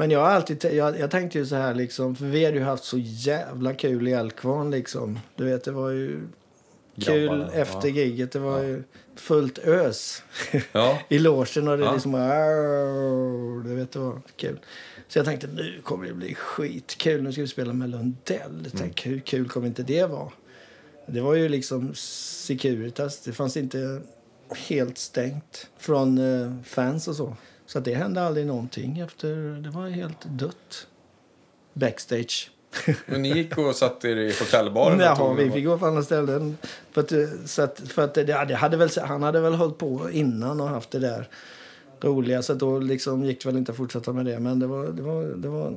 Men jag har alltid, jag, jag tänkte ju så här liksom, för vi hade ju haft så jävla kul i Älvkvarn liksom. Du vet, det var ju kul Grabbarna, efter ja. giget. Det var ju fullt ös Ja. [LAUGHS] i logen och det Ja. liksom du vet, det var kul. Så jag tänkte nu kommer det bli skitkul. Nu ska vi spela med Lundell. Jag tänkte, hur kul kommer inte det vara? Det var ju liksom Securitas. Det fanns inte helt stängt från eh, fans och så. Så det hände aldrig någonting efter. Det var helt dött. Backstage. Men ni gick och satte er i hotellbaren? tog- vi fick gå på andra ställen. För att, så att, för att det, det hade väl, han hade väl hållit på innan och haft det där roliga. Så då liksom gick det väl inte att fortsätta med det. Men det var, det var, det var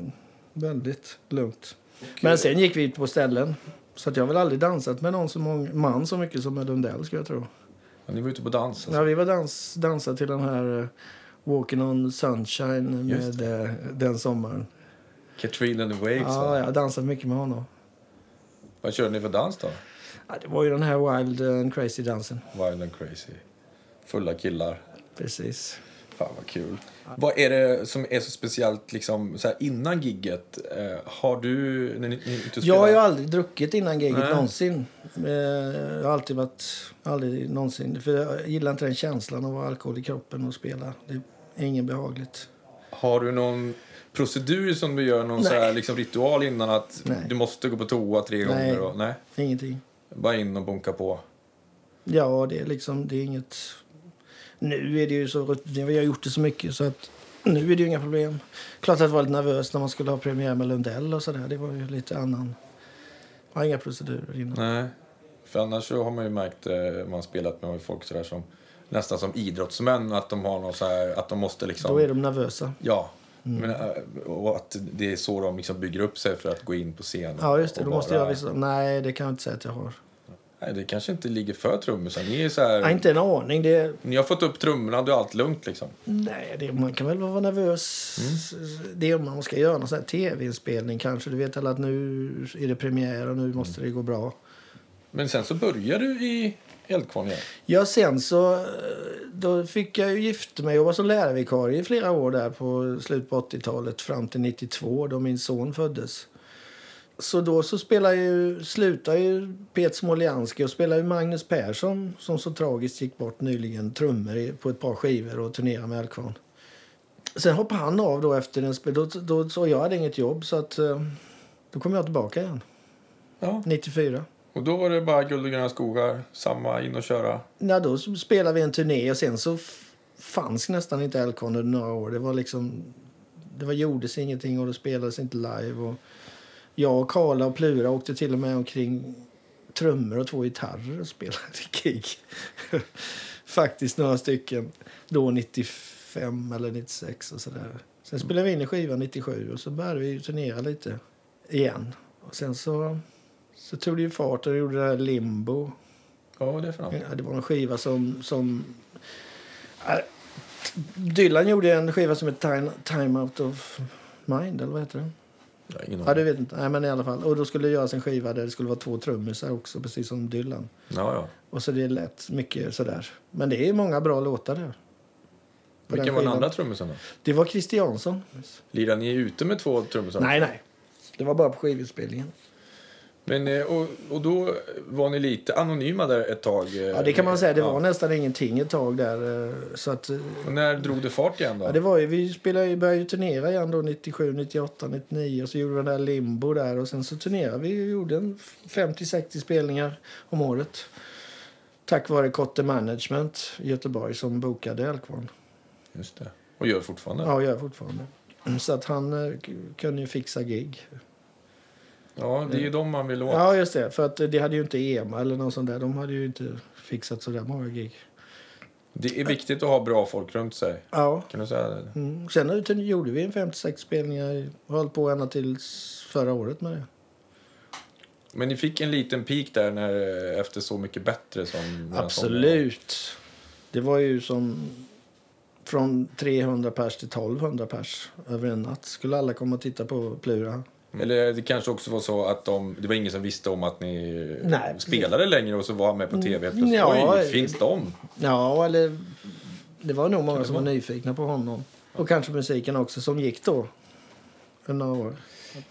väldigt lugnt. Men sen gick vi på ställen. Så att jag har väl aldrig dansat med någon så många, man så mycket som med Lundell skulle jag tro. Ja, ni var ute på dans? Alltså. Ja, vi var dans, dansade till den här eh, Walking on Sunshine med eh, den sommaren. Katrina and the Waves? Ja, jag har dansat mycket med honom. Vad körde ni för dans då? Ja, det var ju den här Wild and Crazy-dansen. Wild and crazy. Fulla killar. Precis. Fan vad kul. Vad är det som är så speciellt liksom, så här, innan gigget? Eh, har du, när ni, ni är ute och Jag har ju aldrig druckit innan giget Nej. någonsin. Eh, Jag har alltid varit... Aldrig någonsin. För jag gillar inte den känslan av alkohol i kroppen och spela. Det är ingen behagligt. Har du någon procedur som du gör, någon så här, liksom, ritual innan att Nej. du måste gå på toa tre Nej. gånger? Och, nej, Ingenting. bara in och bunka på. Ja, det är liksom... Det är inget... Nu är det ju så... Vi har gjort det så mycket så att nu är det inga problem. Klart att jag var lite nervös när man skulle ha premiär med Lundell och sådär. Det var ju lite annan... Jag har inga procedurer innan. Nej. För annars så har man ju märkt, eh, man spelat med folk så där som nästan som idrottsmän, att de har någon så här, att de måste liksom... Då är de nervösa. Ja. Men, eh, och att det är så de liksom bygger upp sig för att gå in på scenen. Ja, just det. Då måste bara- jag visa... Nej, det kan jag inte säga att jag har. Nej, det kanske inte ligger för trummisar. Ni är så här... Nej, inte en aning. Det, Ni har fått upp trummorna, då är allt lugnt liksom. Nej, det, man kan väl vara nervös. Det är om man ska göra någon sån här tv-inspelning kanske. Du vet alla att nu är det premiär och nu måste det gå bra. Men sen så börjar du i Eldkvarn igen. Ja, sen så då fick jag ju gifta mig och var som lärarvikarie i flera år där på slutet på 80-talet fram till 92 då min son föddes. Så då så spelade ju, slutade ju Pet Smoljanski och spelade ju Magnus Persson som så tragiskt gick bort nyligen trummor på ett par skivor och turnerade med Älvkvarn. Sen hoppade han av då efter en spel. Då, då, så jag hade inget jobb så att eh, då kom jag tillbaka igen. Ja. 94. Och då var det bara guld och gröna skogar, samma in och köra. Ja, då spelade vi en turné och sen så fanns nästan inte Älvkvarn under några år. Det var liksom... Det var, gjordes ingenting och det spelades inte live. Och jag, Karla och Plura åkte till och med omkring trummor och två gitarrer och spelade [LAUGHS] gig. Faktiskt några stycken. Då 95 eller 96 och sådär. Sen spelade vi in en skiva 97 och så började vi turnera lite igen. Och sen så, så tog det ju fart och gjorde det här Limbo. Ja, vad det för något? Ja, det var en skiva som... som äh, Dylan gjorde en skiva som heter Time, Time Out of Mind, eller vad heter den? Ingen Ja, du vet inte. Nej, men i alla fall. Och då skulle det göras en skiva där det skulle vara två trummisar också, precis som Dylan. Ja, ja. Och så det lät mycket sådär. Men det är många bra låtar där. På Vilken den var den andra trummisen då? Det var Christiansson. Lirar ni ute med två trummisar? Nej, nej. Det var bara på skivinspelningen. Men, eh, och, och då var ni lite anonyma där ett tag? eh, Ja, det kan man säga. Det ja. var nästan ingenting ett tag där. eh, Så att, eh, Och när drog det fart igen då? Ja, det var ju, vi spelade, började ju turnera igen då 97, 98, 99 och så gjorde vi den där limbo där och sen så turnerade vi och gjorde en 50-60 spelningar om året. Tack vare Kotte Management i Göteborg som bokade Älvkvarn. Just det. Och gör fortfarande? Ja, gör fortfarande. Så att han eh, kunde ju fixa gig. Ja, det är ju de man vill åt. Ja, just det. För att eh, det hade ju inte EMA eller något sånt där. De hade ju inte fixat så där många gig. Det är viktigt att ha bra folk runt sig. Ja. Kan du säga det? Mm. Sen gjorde vi en 56 spelningar. och höll på ända till förra året med det. Men ni fick en liten peak där när, efter Så mycket bättre som... Absolut. Det var ju som från 300 pers till 1200 pers över en natt. Skulle alla komma och titta på Plura. Eller det kanske också var så att de, det var ingen som visste om att ni Nej, spelade längre och så var han med på tv helt plötsligt. Ja, Oj, finns de? Ja, eller det var nog många som var nyfikna på honom. Och kanske musiken också som gick då. Några år.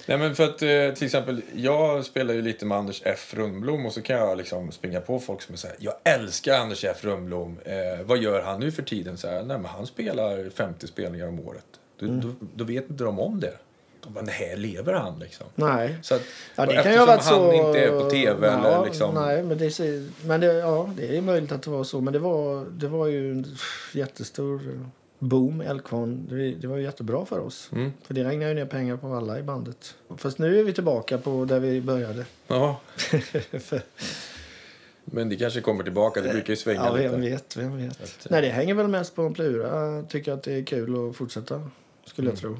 Nej, men för att eh, till exempel, jag spelar ju lite med Anders F Rundblom och så kan jag liksom springa på folk som säger jag älskar Anders F Rundblom. Eh, vad gör han nu för tiden? Så här, Nej, men han spelar 50 spelningar om året. Då, Mm. då, då vet inte de om det. Bara, nej, lever han liksom? Nej. Så att, Ja, det kan ju ha varit han så... inte är på tv ja, eller liksom... Nej, men, det, men det, ja, det är möjligt att det var så. Men det var, det var ju en jättestor boom, Älvkvarn. Det, det var ju jättebra för oss. Mm. För det regnade ju ner pengar på alla i bandet. Fast nu är vi tillbaka på där vi började. Ja, [LAUGHS] För, men det kanske kommer tillbaka. Det brukar ju svänga ja, lite. vem vet, vem vet. Att, eh, Nej, det hänger väl mest på en plura. Jag tycker att det är kul att fortsätta, skulle jag tro.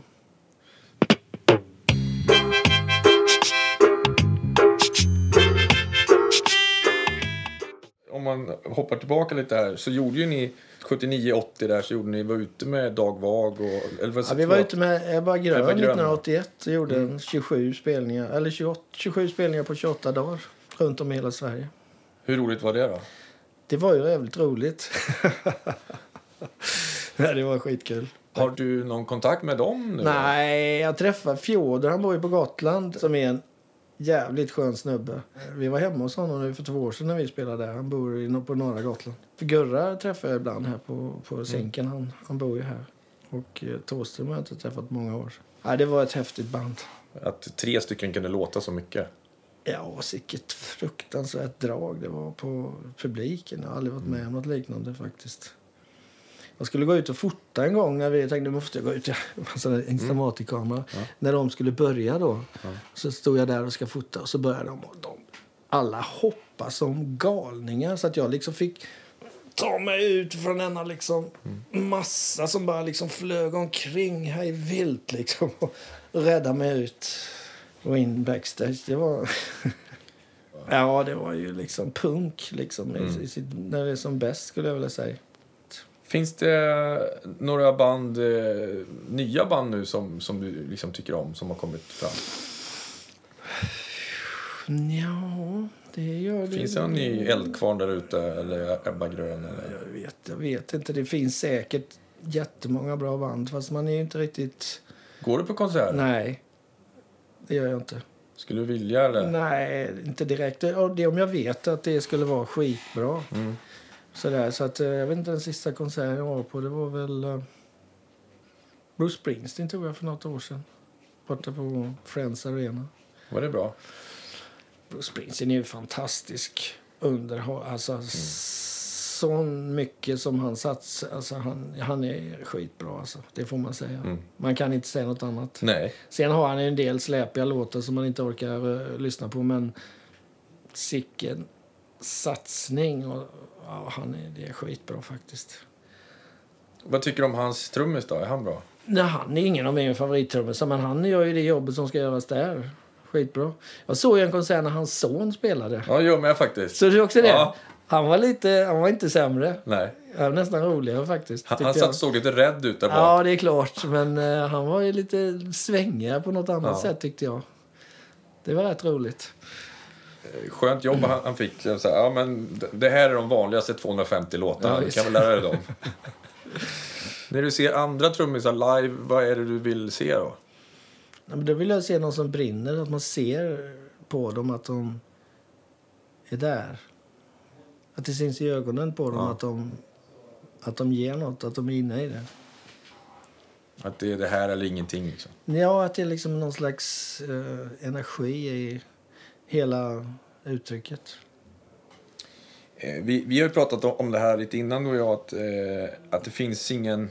Om man hoppar tillbaka lite här så gjorde ju ni 79-80 där så gjorde ni var ute med Dag Vag och... Eller vad, Ja, vi var ute med Ebba Grön Ebba Grön, 1981 och gjorde en 27 spelningar, eller 28, 27 spelningar på 28 dagar runt om i hela Sverige. Hur roligt var det då? Det var ju jävligt roligt. [LAUGHS] Nej, det var skitkul. Har du någon kontakt med dem nu? Nej, jag träffade Fjodor, han bor ju på Gotland, som är en jävligt skön snubbe. Vi var hemma hos honom nu för två år sedan när vi spelade där. Han bor på norra Gotland. För Gurra träffar jag ibland här på, på Zinken. Han, han bor ju här. Och eh, Thåström har jag inte träffat många år. Nej, det var ett häftigt band. Att tre stycken kunde låta så mycket? Ja, vilket fruktansvärt drag det var på publiken. Jag har aldrig varit med om något liknande faktiskt. Jag skulle gå ut och fota en gång när vi tänkte måste jag gå ut. En sån där Instamatic-kamera. När de skulle börja då så stod jag där och ska fota och så började de och de alla hoppa som galningar. Så att jag liksom fick ta mig ut från denna liksom massa som bara liksom flög omkring här i vilt liksom [LAUGHS] och rädda mig ut och in backstage. Det var [LAUGHS] Ja, det var ju liksom punk liksom i, i sitt, när det är som bäst skulle jag vilja säga. Finns det några band, eh, nya band nu som, som du liksom tycker om, som har kommit fram? Ja, det gör det. Finns det någon ny Eldkvarn där ute, eller Ebba Grön? Eller? Jag vet, jag vet inte. Det finns säkert jättemånga bra band fast man är inte riktigt... Går du på konserter? Nej, det gör jag inte. Skulle du vilja eller? Nej, inte direkt. Det är om jag vet att det skulle vara skitbra. Mm. Sådär, så att, eh, jag vet inte den sista konserten jag var på. Det var väl uh, Bruce Springsteen tog jag för något år sedan. Borta på Friends Arena. Var det bra? Bruce Springsteen är ju fantastisk underhåll. Alltså, så mycket som han satsar. Alltså, han, han är skitbra, alltså. det får man säga. Mm. Man kan inte säga något annat. Nej. Sen har han en del släpiga låtar som man inte orkar eh, lyssna på. Men sicken satsning. Och, ja, han är, det är skitbra faktiskt. Vad tycker du om hans trummis då? Är han bra? Nej, han är ingen av mina favorittrummisar, men han gör ju det jobbet som ska göras där. Skitbra. Jag såg ju en konsert när hans son spelade. Ja, jag med faktiskt. Så du också det? Ja. Han var lite, han var inte sämre. Nej. Han var nästan roligare faktiskt. Han, han satt, såg lite rädd ut där bak. Ja, det är klart. Men eh, han var ju lite svängigare på något annat Ja. sätt tyckte jag. Det var rätt roligt. Skönt jobb han, han fick. Så här, ja, men det här är de vanligaste 250 låtarna. Ja, du kan väl lära dig dem. [LAUGHS] När du ser andra trummisar live, vad är det du vill se då? Ja, men då vill jag se någon som brinner. Att man ser på dem att de är där. Att det syns i ögonen på dem Ja. att, de, att de ger något, att de är inne i det. Att det är det här eller ingenting. Liksom. Ja, att det är liksom någon slags eh, energi i hela uttrycket. Eh, Vi, vi har ju pratat om- det här lite innan du och jag, att, eh, att det finns ingen,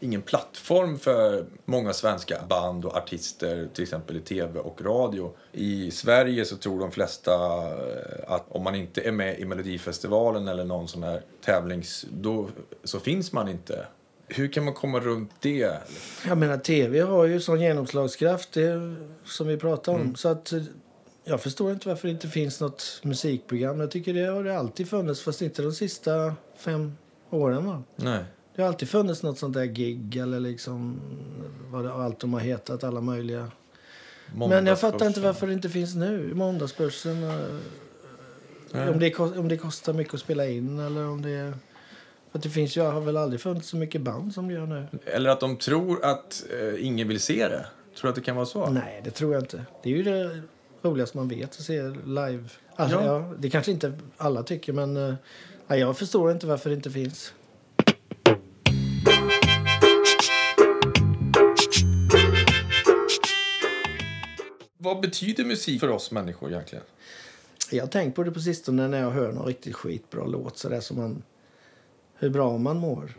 ingen plattform för många svenska band och artister, till exempel i tv och radio. I Sverige så tror de flesta eh, att om man inte är med i Melodifestivalen eller någon sån här tävlings... Då, så finns man inte. Hur kan man komma runt det? Jag menar, tv har ju sån genomslagskraft, det, som vi pratar om. Så att jag förstår inte varför det inte finns något musikprogram. Jag tycker det har det alltid funnits, fast inte de sista fem åren. Va? Nej. Det har alltid funnits något sånt där gig eller liksom vad det, allt de har hetat, alla möjliga. Men jag fattar inte varför det inte finns nu. Måndagsbörsen. eh. Om det, om det kostar mycket att spela in eller om det... För det finns ju, har väl aldrig funnits så mycket band som det gör nu. Eller att de tror att eh, ingen vill se det. Tror du att det kan vara så? Nej, det tror jag inte. Det är ju det roligaste man vet, att se live. Alltså, Ja. ja. det kanske inte alla tycker, men eh, jag förstår inte varför det inte finns. Vad betyder musik för oss människor egentligen? Jag har tänkt på det på sistone när jag hör någon riktigt skitbra låt. Så där som man, hur bra man mår.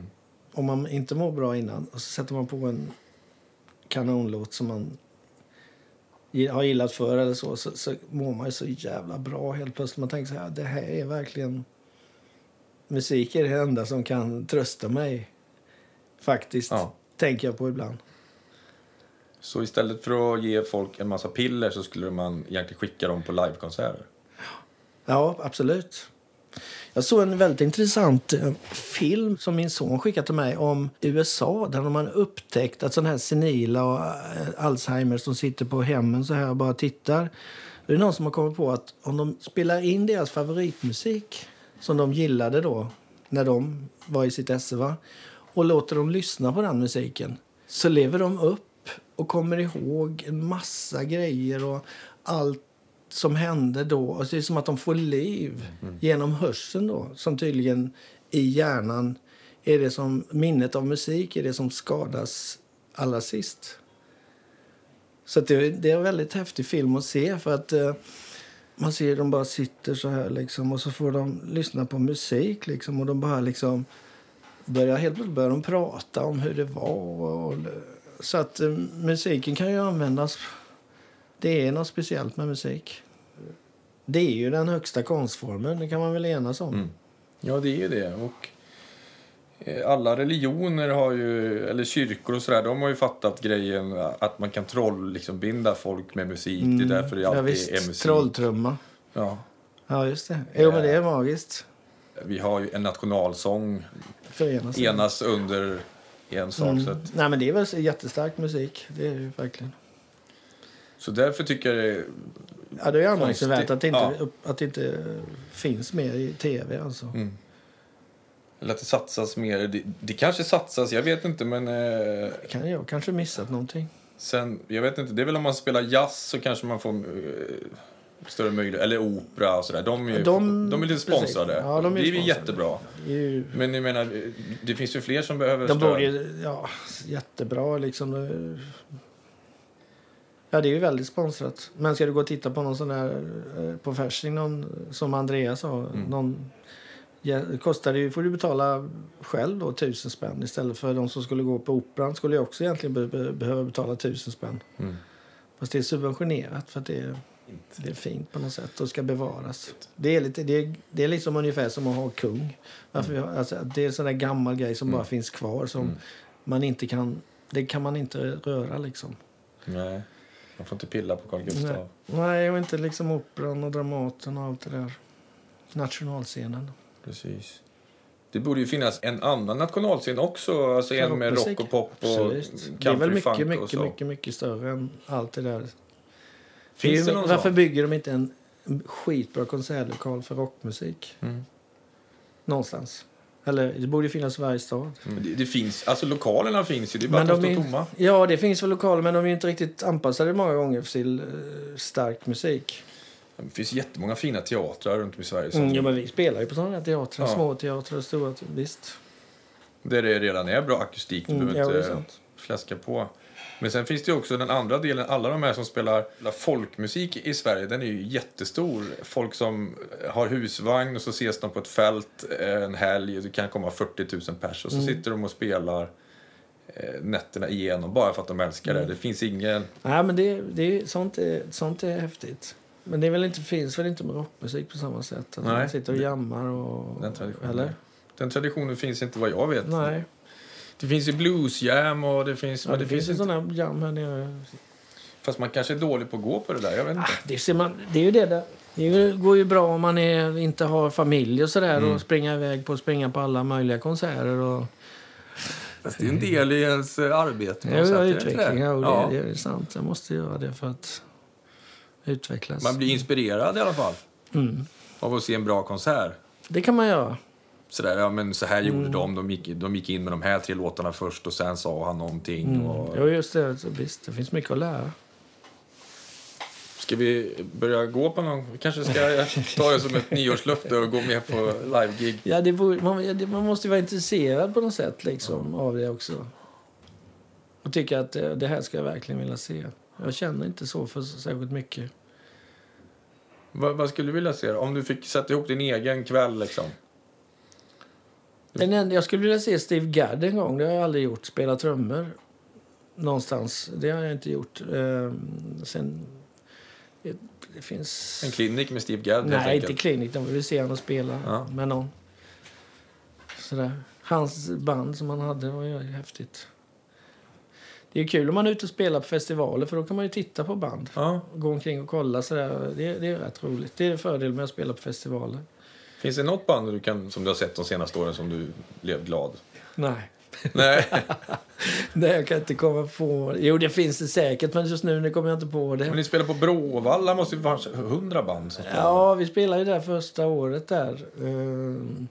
Om man inte mår bra innan och så sätter man på en kanonlåt som man har gillat för eller så, så, så mår man ju så jävla bra helt plötsligt. Man tänker så här, det här är verkligen... Musik är det enda som kan trösta mig. Faktiskt, Ja. tänker jag på ibland. Så istället för att ge folk en massa piller så skulle man egentligen skicka dem på livekonserter? Ja, absolut. Jag såg en väldigt intressant eh, film som min son skickade till mig om USA där har man upptäckt att sådana här senila eh, och Alzheimer som sitter på hemmen så här och bara tittar. Det är någon som har kommit på att om de spelar in deras favoritmusik som de gillade då när de var i sitt esse va? och låter dem lyssna på den musiken så lever de upp och kommer ihåg en massa grejer och allt som hände då. Och det är som att de får liv genom hörseln då, som tydligen i hjärnan är det som minnet av musik är det som skadas allra sist. Så det, det är en väldigt häftig film att se för att eh, man ser de bara sitter så här liksom och så får de lyssna på musik liksom och de bara liksom börjar helt plötsligt börjar de prata om hur det var och, och så att eh, musiken kan ju användas det är något speciellt med musik. Det är ju den högsta konstformen, det kan man väl enas om. Mm. Ja, det är ju det. Och eh, alla religioner har ju, eller kyrkor och sådär, de har ju fattat grejen att man kan troll, liksom binda folk med musik. Det är därför det Mm. ja, alltid visst. är musik. Trolltrumma. Ja. Ja, just det. Jo, men det är magiskt. Vi har ju en nationalsång, Förenas. enas under en sak. Mm. Att, Nej, men det är väl jättestark musik. Det är verkligen. Så därför tycker jag det, Ja, det är anmärkningsvärt att det, inte, Ja. att det inte finns mer i tv. Alltså. Mm. eller att det satsas mer. Det, det kanske satsas, jag vet inte, men eh, Kan jag kanske missat någonting? sen, jag vet inte, det är väl om man spelar jazz så kanske man får eh, större möjlighet, eller opera och sådär. De är ju De- de, är lite sponsrade. Ja, de är det är ju jättebra. Det är ju, Men jag menar, det finns ju fler som behöver de stöd. borde ju, ja, jättebra liksom. Ja, det är ju väldigt sponsrat. Men ska du gå och titta på någon sån där eh, på Fasching, någon, som Andreas sa, Mm. någon, ja, kostar det ju, får du betala själv då tusen spänn istället för de som skulle gå på operan skulle ju också egentligen be, be, behöva betala tusen spänn. Mm. Fast det är subventionerat för att det är, det är fint på något sätt och ska bevaras. Det är, lite, det är, det är liksom ungefär som att ha kung. Varför har, alltså, det är en sån där gammal grej som bara finns kvar som Mm. man inte kan, det kan man inte röra liksom. Nej, man får inte pilla på Carl Gustaf. Nej, och inte liksom operan och Dramaten och allt det där. Nationalscenen. Precis. Det borde ju finnas en annan nationalscen också, alltså en med rock och pop och Absolut. Det är väl country mycket, mycket, så. mycket, mycket större än allt det där. Finns det det varför sån? bygger de inte en skitbra konsertlokal för rockmusik? Mm. Någonstans. Eller det borde ju finnas i varje stad. Men Det, det finns, alltså lokalerna finns ju, det är bara Men att de står tomma. Ja, det finns väl lokaler men de är inte riktigt anpassade många gånger till uh, stark musik. Det finns jättemånga fina teatrar runt om i Sverige som, Mm, ja, men vi spelar ju på sådana här teatrar. Ja. Små teatrar och stora. Visst. där det redan är bra akustik. Du Mm, ja, behöver är inte fläska på. Men sen finns det också den andra delen, alla de här som spelar folkmusik i Sverige, den är ju jättestor. Folk som har husvagn och så ses de på ett fält eh, en helg det kan komma 40 000 pers och så Mm. sitter de och spelar eh, nätterna igenom bara för att de älskar Mm. det. Det finns ingen... Nej, men det, det, är- sånt, är, sånt är häftigt. Men det är väl inte, finns väl inte med rockmusik på samma sätt? Att Nej. man sitter och jammar och... Den traditionen. Eller? Den traditionen finns inte vad jag vet. Nej. Det finns ju bluesjam och det finns... Ja, men det, finns ju inte, sådana här jam här nere. Fast man kanske är dålig på att gå på det där. Jag vet inte. Ah, det, ser man, det är ju det där. Det går ju bra om man är, inte har familj och sådär Mm. och springa iväg på springa på alla möjliga konserter och Fast det är en del i ens eh, arbete. på ja, sätt, det utveckling. det? Ja, Ja. det, det är sant. Jag måste göra det för att utvecklas. Man blir inspirerad i alla fall Mm. av att se en bra konsert. Det kan man göra. Sådär, ja men så här gjorde Mm. de. De gick, de gick in med de här tre låtarna först och sen sa han någonting. Och, Mm. Jo, just det. Så Visst, det finns mycket att lära. Ska vi börja gå på någon? Kanske ska ta det som ett [LAUGHS] nyårslöfte och gå med på live-gig. Ja, det borde, man, ja, man måste vara intresserad på något sätt liksom, av det också. Och tycka att eh, det här ska jag verkligen vilja se. Jag känner inte så för särskilt mycket. Vad, vad skulle du vilja se? Om du fick sätta ihop din egen kväll liksom. Den enda, jag skulle vilja se Steve Gadd en gång. Det har jag aldrig gjort. Spela trummor någonstans. Det har jag inte gjort. Ehm, sen... Det, finns... En klinik med Steve Gadd Nej, inte klinik. De vill se honom spela Ja. med någon. Sådär. Hans band som han hade var ju häftigt. Det är kul om man är ute och spelar på festivaler för då kan man ju titta på band. Ja. Gå omkring och kolla sådär. Det, det är rätt roligt. Det är en fördel med att spela på festivaler. Finns det något band du kan, som du har sett de senaste åren som du blev glad? Nej. Nej. [LAUGHS] Nej, jag kan inte komma på... Jo, det finns det säkert, men just nu kommer jag inte på Men det. ni spelar på Bråvalla måste ju vara hundra band som spelar. Ja, vi spelade ju där första året där. Ehm,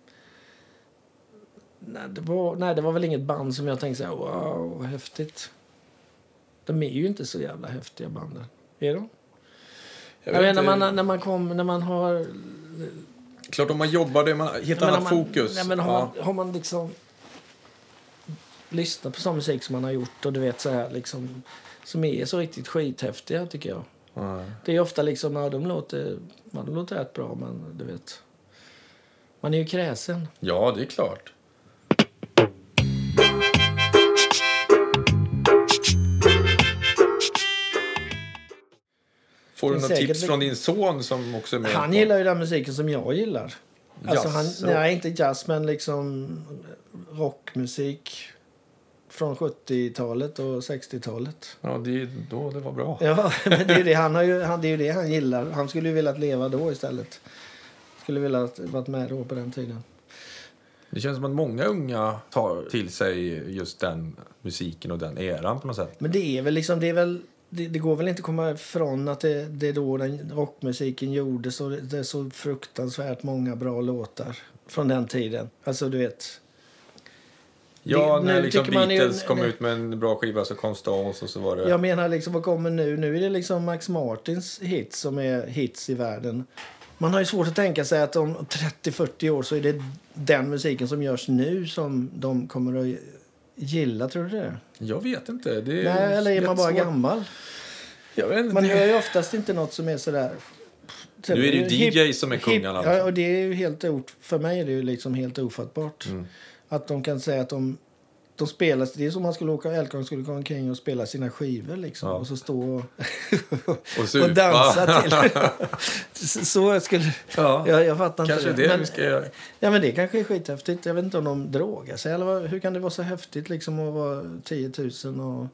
nej, det var, nej, det var väl inget band som jag tänkte så här, wow, häftigt. De är ju inte så jävla häftiga banden. Är de? Jag, vet vet, när, inte. man, när man kom, när man har... Klart om man jobbar, det är man helt annat man, fokus. Nej, men har, ja. man, har man liksom lyssnat på sån musik som man har gjort och du vet så här liksom som är så riktigt skithäftiga tycker jag. Ja. Det är ofta liksom, ja, de låter, ja, de låter rätt bra men du vet. Man är ju kräsen. ja, det är klart. Får du säkert tips från din son som också är med? Han på- gillar ju den musiken som jag gillar. Alltså han, Jazz nej, inte jazz men liksom rockmusik från 70-talet och 60-talet. Ja, det, då det var bra. [LAUGHS] Ja, men det är det han, har ju, han, det är det han gillar. Han skulle ju velat leva då istället. Skulle velat varit med då på den tiden. Det känns som att många unga tar till sig just den musiken och den eran på något sätt. Men det är väl liksom, det är väl det, det går väl inte att komma ifrån att det, det är då den rockmusiken gjordes och det, är så fruktansvärt många bra låtar från den tiden. Alltså du vet. Ja, Det- när liksom man ju- Beatles kom ut med en bra skiva så kom Stones och så var det... Jag menar liksom vad kommer nu? Nu är det liksom Max Martins hits som är hits i världen. Man har ju svårt att tänka sig att om 30-40 år så är det den musiken som görs nu som de kommer att gilla, tror du det? Jag vet inte. Det är Nej, eller är man bara jättesvårt. gammal? Man hör ju oftast inte något som är sådär... Nu är det ju Hip- DJ som är kungarna. alltså. Ja, och det är ju helt för mig är det ju liksom helt ofattbart. Mm. Att de kan säga att de, de spelar... Det är som om man skulle åka Elkong skulle gå omkring och spela sina skivor liksom. Ja. Och så stå och, Och [LAUGHS] och dansa till. [LAUGHS] så, skulle... Ja, Jag, jag fattar inte kanske det. det Men, vi ska göra. ja, men det kanske är skithäftigt. Jag vet inte om de drogar sig. Eller hur kan det vara så häftigt liksom att vara 10 000 och...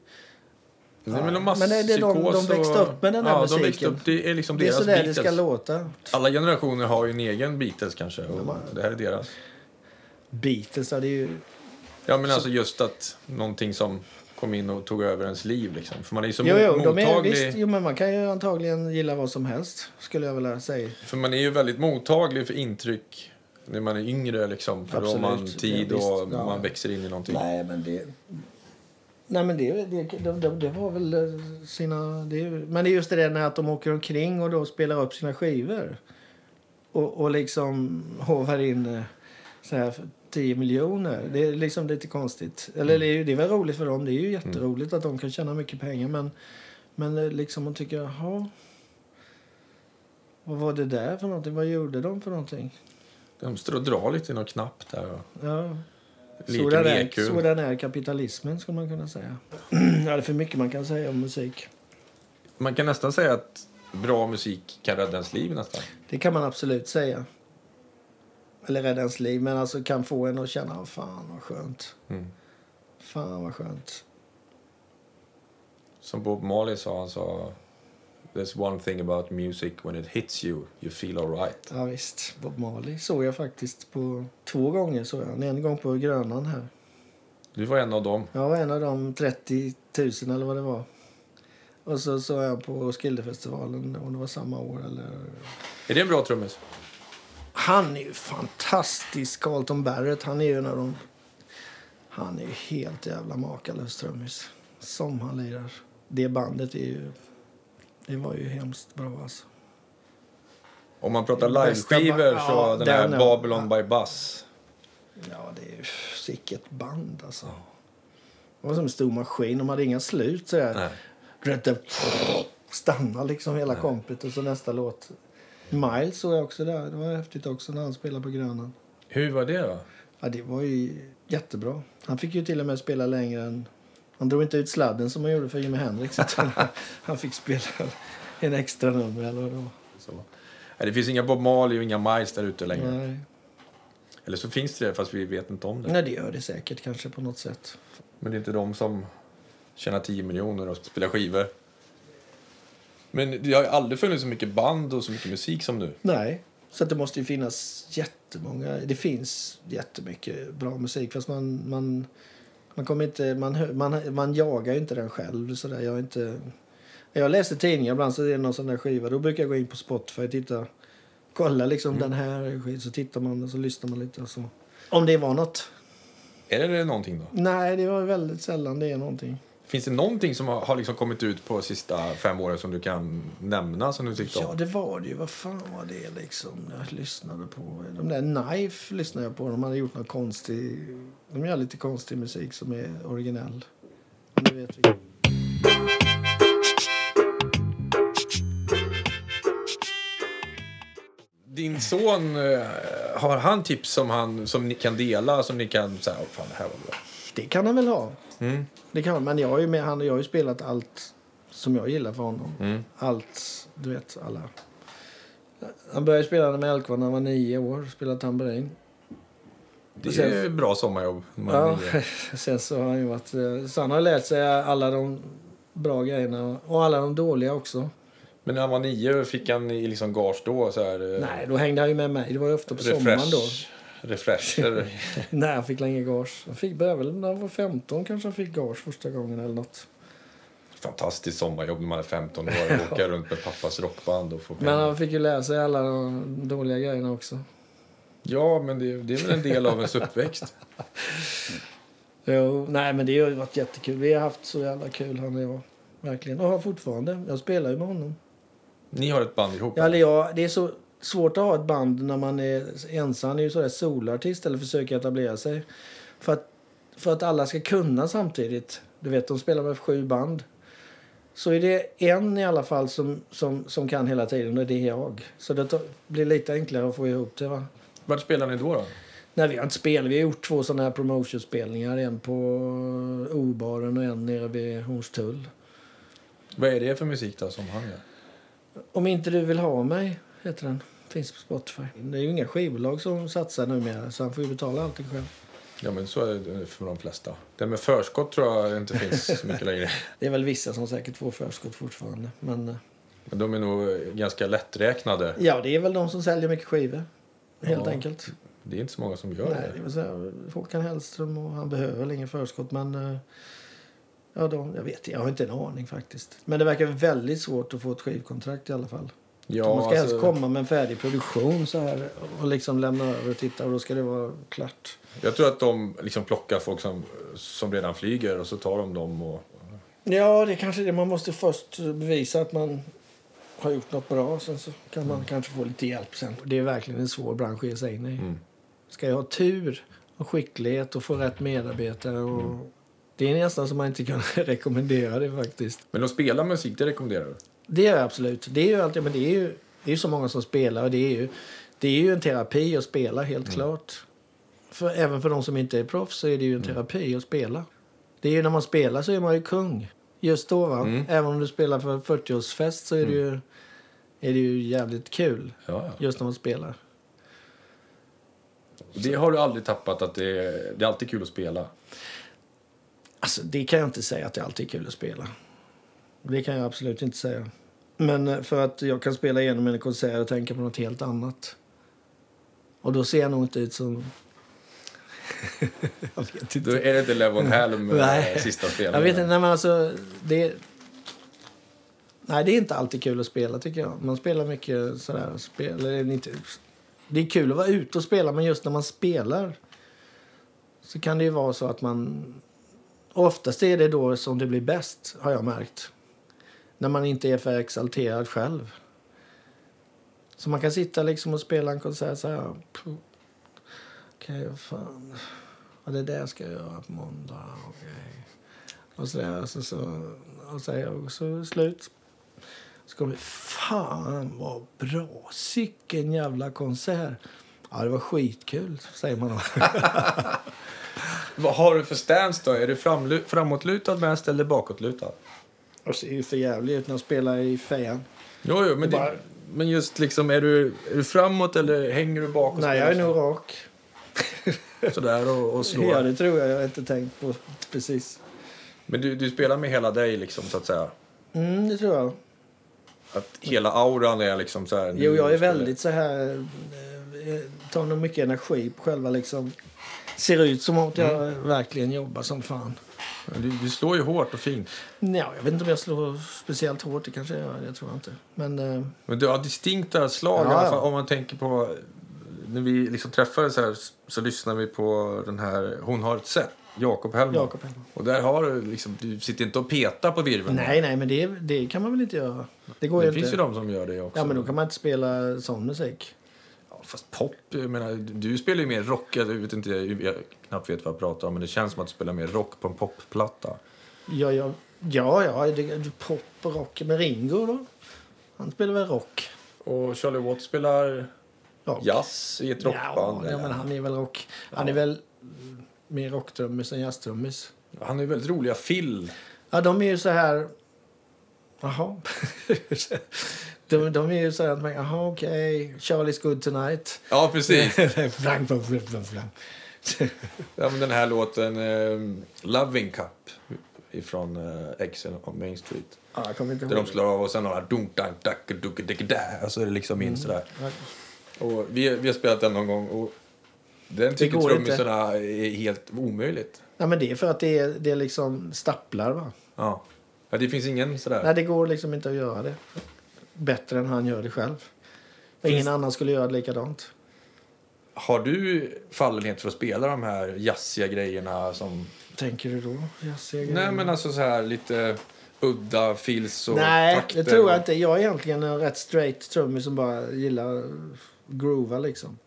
Det är väl någon Men är det de- de växte upp med den här ja, musiken? De upp, det är liksom Det är så där det Beatles. ska låta. Alla generationer har ju en egen Beatles kanske. Och det här är deras. Beatles, ja, det är ju... Ja, men alltså just att någonting som kom in och tog över ens liv liksom. För man är ju så Jo, jo, de är, mottaglig. visst, jo, men man kan ju antagligen gilla vad som helst, skulle jag vilja säga. För man är ju väldigt mottaglig för intryck när man är yngre liksom. För då har man Absolut. tid Ja, visst. och Ja. man växer in i någonting. Nej, men det... Nej, men det, det, det, det, det var väl eh, sina... Det, men det är just det där när att de åker omkring och då spelar upp sina skivor. Och, och liksom hovar in eh, så här 10 miljoner. Det är liksom lite konstigt. Eller det, är, ju- det är väl roligt för dem. Det är ju jätteroligt att de kan tjäna mycket pengar. Men, men eh, liksom man tycker, jaha... Vad var det där för någonting? Vad gjorde de för någonting? De står och drar lite i någon knapp där och Ja. Sådan är, EQ. sådan är kapitalismen, skulle man kunna säga. [CLEARS THROAT] ja, det är för mycket man kan säga om musik. Man kan nästan säga att bra musik kan rädda ens liv nästan. Det kan man absolut säga. Eller rädda ens liv, men alltså kan få en att känna, fan vad skönt. Mm. Fan vad skönt. Som Bob Marley sa, han sa There's one thing about music, when it hits you, you feel alright. Ja visst, Bob Marley såg jag faktiskt på två gånger. Såg jag. En gång på Grönan här. Du var en av dem. Jag var en av de 30 000 eller vad det var. Och så såg jag på Skildefestivalen om det var samma år eller Är det en bra trummis? Han är ju fantastisk, Carlton Barrett. Han är ju en av de... Han är ju helt jävla makalös trummis. Som han lirar. Det bandet är ju... Det var ju hemskt bra alltså. Om man pratar liveskivor ba- så ja, den här den Babylon by Bus. Ja, det är ju sicket band alltså. Det var som en stor maskin. De hade inga slut så Nej. här. Rätt stanna liksom hela kompet och så nästa låt. Miles såg jag också där. Det var häftigt också när han spelade på Grönan. Hur var det då? Ja, det var ju jättebra. Han fick ju till och med spela längre än... Han drog inte ut sladden som han gjorde för Jimi Hendrix. [LAUGHS] han fick spela en extra nummer eller vad det var. Så. Nej, det finns inga Bob Marley och inga Miles där ute längre. Nej. Eller så finns det det, fast vi vet inte om det. Nej, det gör det säkert kanske på något sätt. Men det är inte de som tjänar 10 miljoner och spelar skivor. Men det har ju aldrig funnits så mycket band och så mycket musik som nu. Nej, så det måste ju finnas jättemånga. Det finns jättemycket bra musik fast man, man, man kommer inte, man, man, man jagar ju inte den själv. Så där. Jag, är inte, jag läser tidningar ibland så är det någon sån där skiva. Då brukar jag gå in på Spotify och titta. Kolla liksom den här är skit. Så tittar man och så lyssnar man lite. Och så. Om det var något. Är det någonting då? Nej, det var väldigt sällan det är någonting. Finns det någonting som har, har liksom kommit ut på de sista fem åren som du kan nämna som du tyckte Ja, det var det ju. Vad fan var det liksom jag lyssnade på? De där Knife lyssnade jag på. De hade gjort någon konstig... De gör lite konstig musik som är originell. Om du vet vilken. Din son, eh, har han tips som, han, som ni kan dela? Som ni kan säga, oh, fan det här var bra. Det kan han väl ha. Mm. Det kan. Men jag har ju med, han, jag har ju spelat allt som jag gillar för honom. Mm. Allt, du vet, alla. Han började spela med Elkvar när han var nio år. Spelade tamburin. Det är ju bra sommarjobb. Ja, är [LAUGHS] sen så har han ju varit... eh, Så han har lärt sig alla de bra grejerna och alla de dåliga också. Men när han var nio fick han i liksom gage då? Så här, eh, Nej, då hängde han ju med mig. Det var ju ofta på sommaren då. Refresh, refresh eller? [LAUGHS] Nej, han fick länge gage. Han fick väl när han var 15 kanske han fick gage första gången eller något. Fantastiskt sommarjobb när man är 15 år och [LAUGHS] åka runt med pappas rockband och få pengar. Men han fick ju lära sig alla de dåliga grejerna också. Ja, men det, det är väl en del av ens uppväxt. [LAUGHS] Jo, nej men det har ju varit jättekul. Vi har haft så jävla kul han och jag. Verkligen. Och har fortfarande. Jag spelar ju med honom. Ni har ett band ihop? Ja, eller jag, det är så svårt att ha ett band när man är ensam. Han är ju sådär solartist eller försöker etablera sig. För att, för att alla ska kunna samtidigt. Du vet, de spelar med sju band. Så är det en i alla fall som, som, som kan hela tiden och det är jag. Så det blir lite enklare att få ihop det va. Vart spelar ni då? då? Nej, vi har inte spelat. Vi har gjort två sådana här promotionspelningar. En på O-baren och en nere vid Hornstull. Vad är det för musik då som han gör? Om inte du vill ha mig, heter den. Finns på Spotify. Det är ju inga skivbolag som satsar numera, så han får ju betala allting själv. Ja, men så är det för de flesta. Det med förskott tror jag inte finns så mycket längre. [LAUGHS] Det är väl vissa som säkert får förskott fortfarande. Men eh, Men de är nog ganska lätträknade. ja, det är väl de som säljer mycket skivor. Helt Ja, enkelt. Det är inte så många som gör Nej, det det. Håkan Hellström och han behöver väl ingen förskott, men eh, ja, de, jag vet jag har inte en aning faktiskt. Men det verkar väldigt svårt att få ett skivkontrakt i alla fall. Ja, man ska helst alltså, komma med en färdig produktion så här och liksom lämna över och titta och då ska det vara klart. Jag tror att de liksom plockar folk som, som redan flyger och så tar de dem och... Ja, det är kanske det. Man måste först bevisa att man har gjort något bra. Sen så kan man kanske få lite hjälp sen. Det är verkligen en svår bransch att ge sig in i. Mm. Ska jag ha tur och skicklighet och få rätt medarbetare och... Det är nästan som man inte kan [LAUGHS] rekommendera det faktiskt. Men att spela musik, det rekommenderar du? Det är jag absolut. Det är ju alltid, men det är ju, det är ju så många som spelar och det är ju, det är ju en terapi att spela helt klart. För, även för de som inte är proffs så är det ju en terapi att spela. Det är ju när man spelar så är man ju kung. Just då va. Mm. Även om du spelar för 40-årsfest så är det ju, är det ju jävligt kul. Ja, ja. Just när man spelar. Det har du aldrig tappat, att det är, det är alltid kul att spela. Alltså det kan jag inte säga att det alltid är kul att spela. Det kan jag absolut inte säga. Men eh, för att jag kan spela igenom en konsert och tänka på något helt annat. Och då ser jag nog inte ut som... [LAUGHS] jag vet Då inte. är det inte Levon Helm Nej. eh, sista Jag spelningen. vet inte, nej men alltså... Det... Nej, det är inte alltid kul att spela tycker jag. Man spelar mycket sådär, spel, eller inte... Det är kul att vara ute och spela, men just när man spelar så kan det ju vara så att man... Oftast är det då som det blir bäst, har jag märkt. När man inte är för exalterad själv. Så man kan sitta liksom och spela en konsert så här... Okej, okay, vad fan. Ja, det där ska jag göra på måndag. Okay. Och så där, så, så, och så, och så slut. Så kommer det, fan vad bra, sicken jävla konsert. Ja, det var skitkul, säger man då. [LAUGHS] Vad har du för stance då? Är du framlu- framåtlutad mest eller bakåtlutad? Jag ser ju för jävligt ut när jag spelar i fejan. Jo, jo, men, det, men just liksom, är du, är du framåt eller hänger du bakåt? Nej, jag är nog rak. [LAUGHS] Sådär och, och slår? Ja, det tror jag. Jag har inte tänkt på precis. Men du, du spelar med hela dig liksom, så att säga? Mm, det tror jag. Att hela auran är liksom så här... Jo, jag är väldigt så här... Eh, tar nog mycket energi på själva liksom... Ser ut som att jag mm. verkligen jobbar som fan. Du, du, slår ju hårt och fint. Ja, jag vet inte om jag slår speciellt hårt. Det kanske jag. Jag tror inte. Men, eh... Men du har distinkta slag ja, i alla fall. Om man tänker på... När vi liksom träffades här så lyssnade vi på den här Hon har ett sätt. Jakob Hellman. Jakob Hellman. Och där har du liksom, du sitter inte och petar på virveln. Nej, nej, men det, det kan man väl inte göra. Det går det finns inte. ju de som gör det också. Ja, men då kan man inte spela sån musik. Fast pop, jag menar, du spelar ju mer rock. Jag vet inte, jag knappt vet vad jag pratar om, men det känns som att du spelar mer rock på en popplatta. Ja, ja, ja, ja det, pop och rock. Men Ringo då? Han spelar väl rock? Och Charlie Watts spelar rock. jazz i ett rockband? Ja, ja, men han är väl rock. Han är väl mer rocktrummis än jazztrummis. Han ju väldigt roliga fill. Ja, de är ju så här... Jaha. [LAUGHS] de, de är ju så här... Jaha, okej. Okay. Charlie's good tonight. Ja, precis. [LAUGHS] ja, men den här låten, uh, Loving Cup ifrån uh, Exit on Main Street. Ja, jag kommer inte ihåg. Där de slår av och sen har dunk dank dack duck dick där och så är det liksom in mm. sådär. Och vi, vi har spelat den någon gång och den tycker trummisarna är helt omöjligt. Ja, men det är för att det är, det är liksom stapplar va? Ja. Ja. Det finns ingen sådär... Nej, det går liksom inte att göra det bättre än han gör det själv. Finns... Ingen annan skulle göra det likadant. Har du fallenhet för att spela de här jazziga grejerna som... Tänker du då? Jazziga grejerna? Nej, men alltså så här lite udda fills och Nej, takter det tror jag och... inte. Jag är egentligen en rätt straight trummis som bara gillar groova liksom.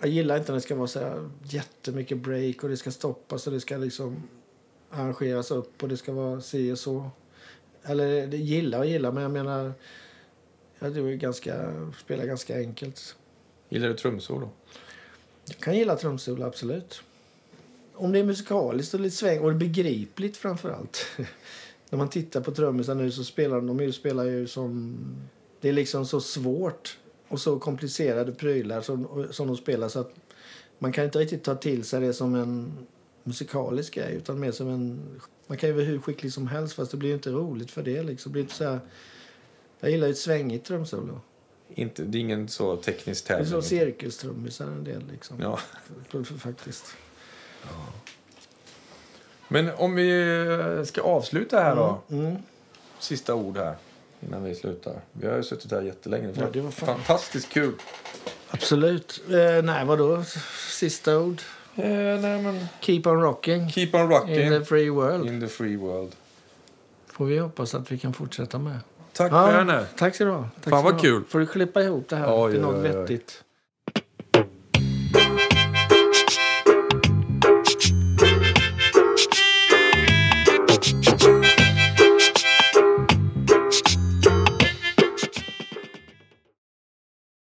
Jag gillar inte när det ska vara så här jättemycket break och det ska stoppas och det ska liksom arrangeras upp och det ska vara si och så. Eller det gillar och gillar, men jag menar... Jag ganska, spelar ganska enkelt. Gillar du trumsolo? Jag kan gilla trumsolo, absolut. Om det är musikaliskt och lite sväng och begripligt framför allt. [LAUGHS] När man tittar på trummisar nu så spelar de, de spelar ju som... Det är liksom så svårt och så komplicerade prylar som, som de spelar så att man kan inte riktigt ta till sig det som en musikalisk grej utan mer som en... Man kan ju vara hur skicklig som helst fast det blir inte roligt för det liksom. Det blir inte så här, jag gillar ju ett svängigt trumsolo. Inte, det är ingen så teknisk tävling? Det är så cirkustrummisar en del liksom. Ja. Faktiskt. Ja. Men om vi ska avsluta här då. Mm. Mm. Sista ord här innan vi slutar. Vi har ju suttit här jättelänge. Ja, det var fan. Fantastiskt kul. Absolut. Eh, nej, vadå? Sista ord? Eh, nej, men... Keep on rocking. Keep on rocking. In the free world. In the free world. Får vi hoppas att vi kan fortsätta med. Tack ja, Werner. Tack så du ha. Fan vad kul. Får du klippa ihop det här oj, till något oj, oj. vettigt.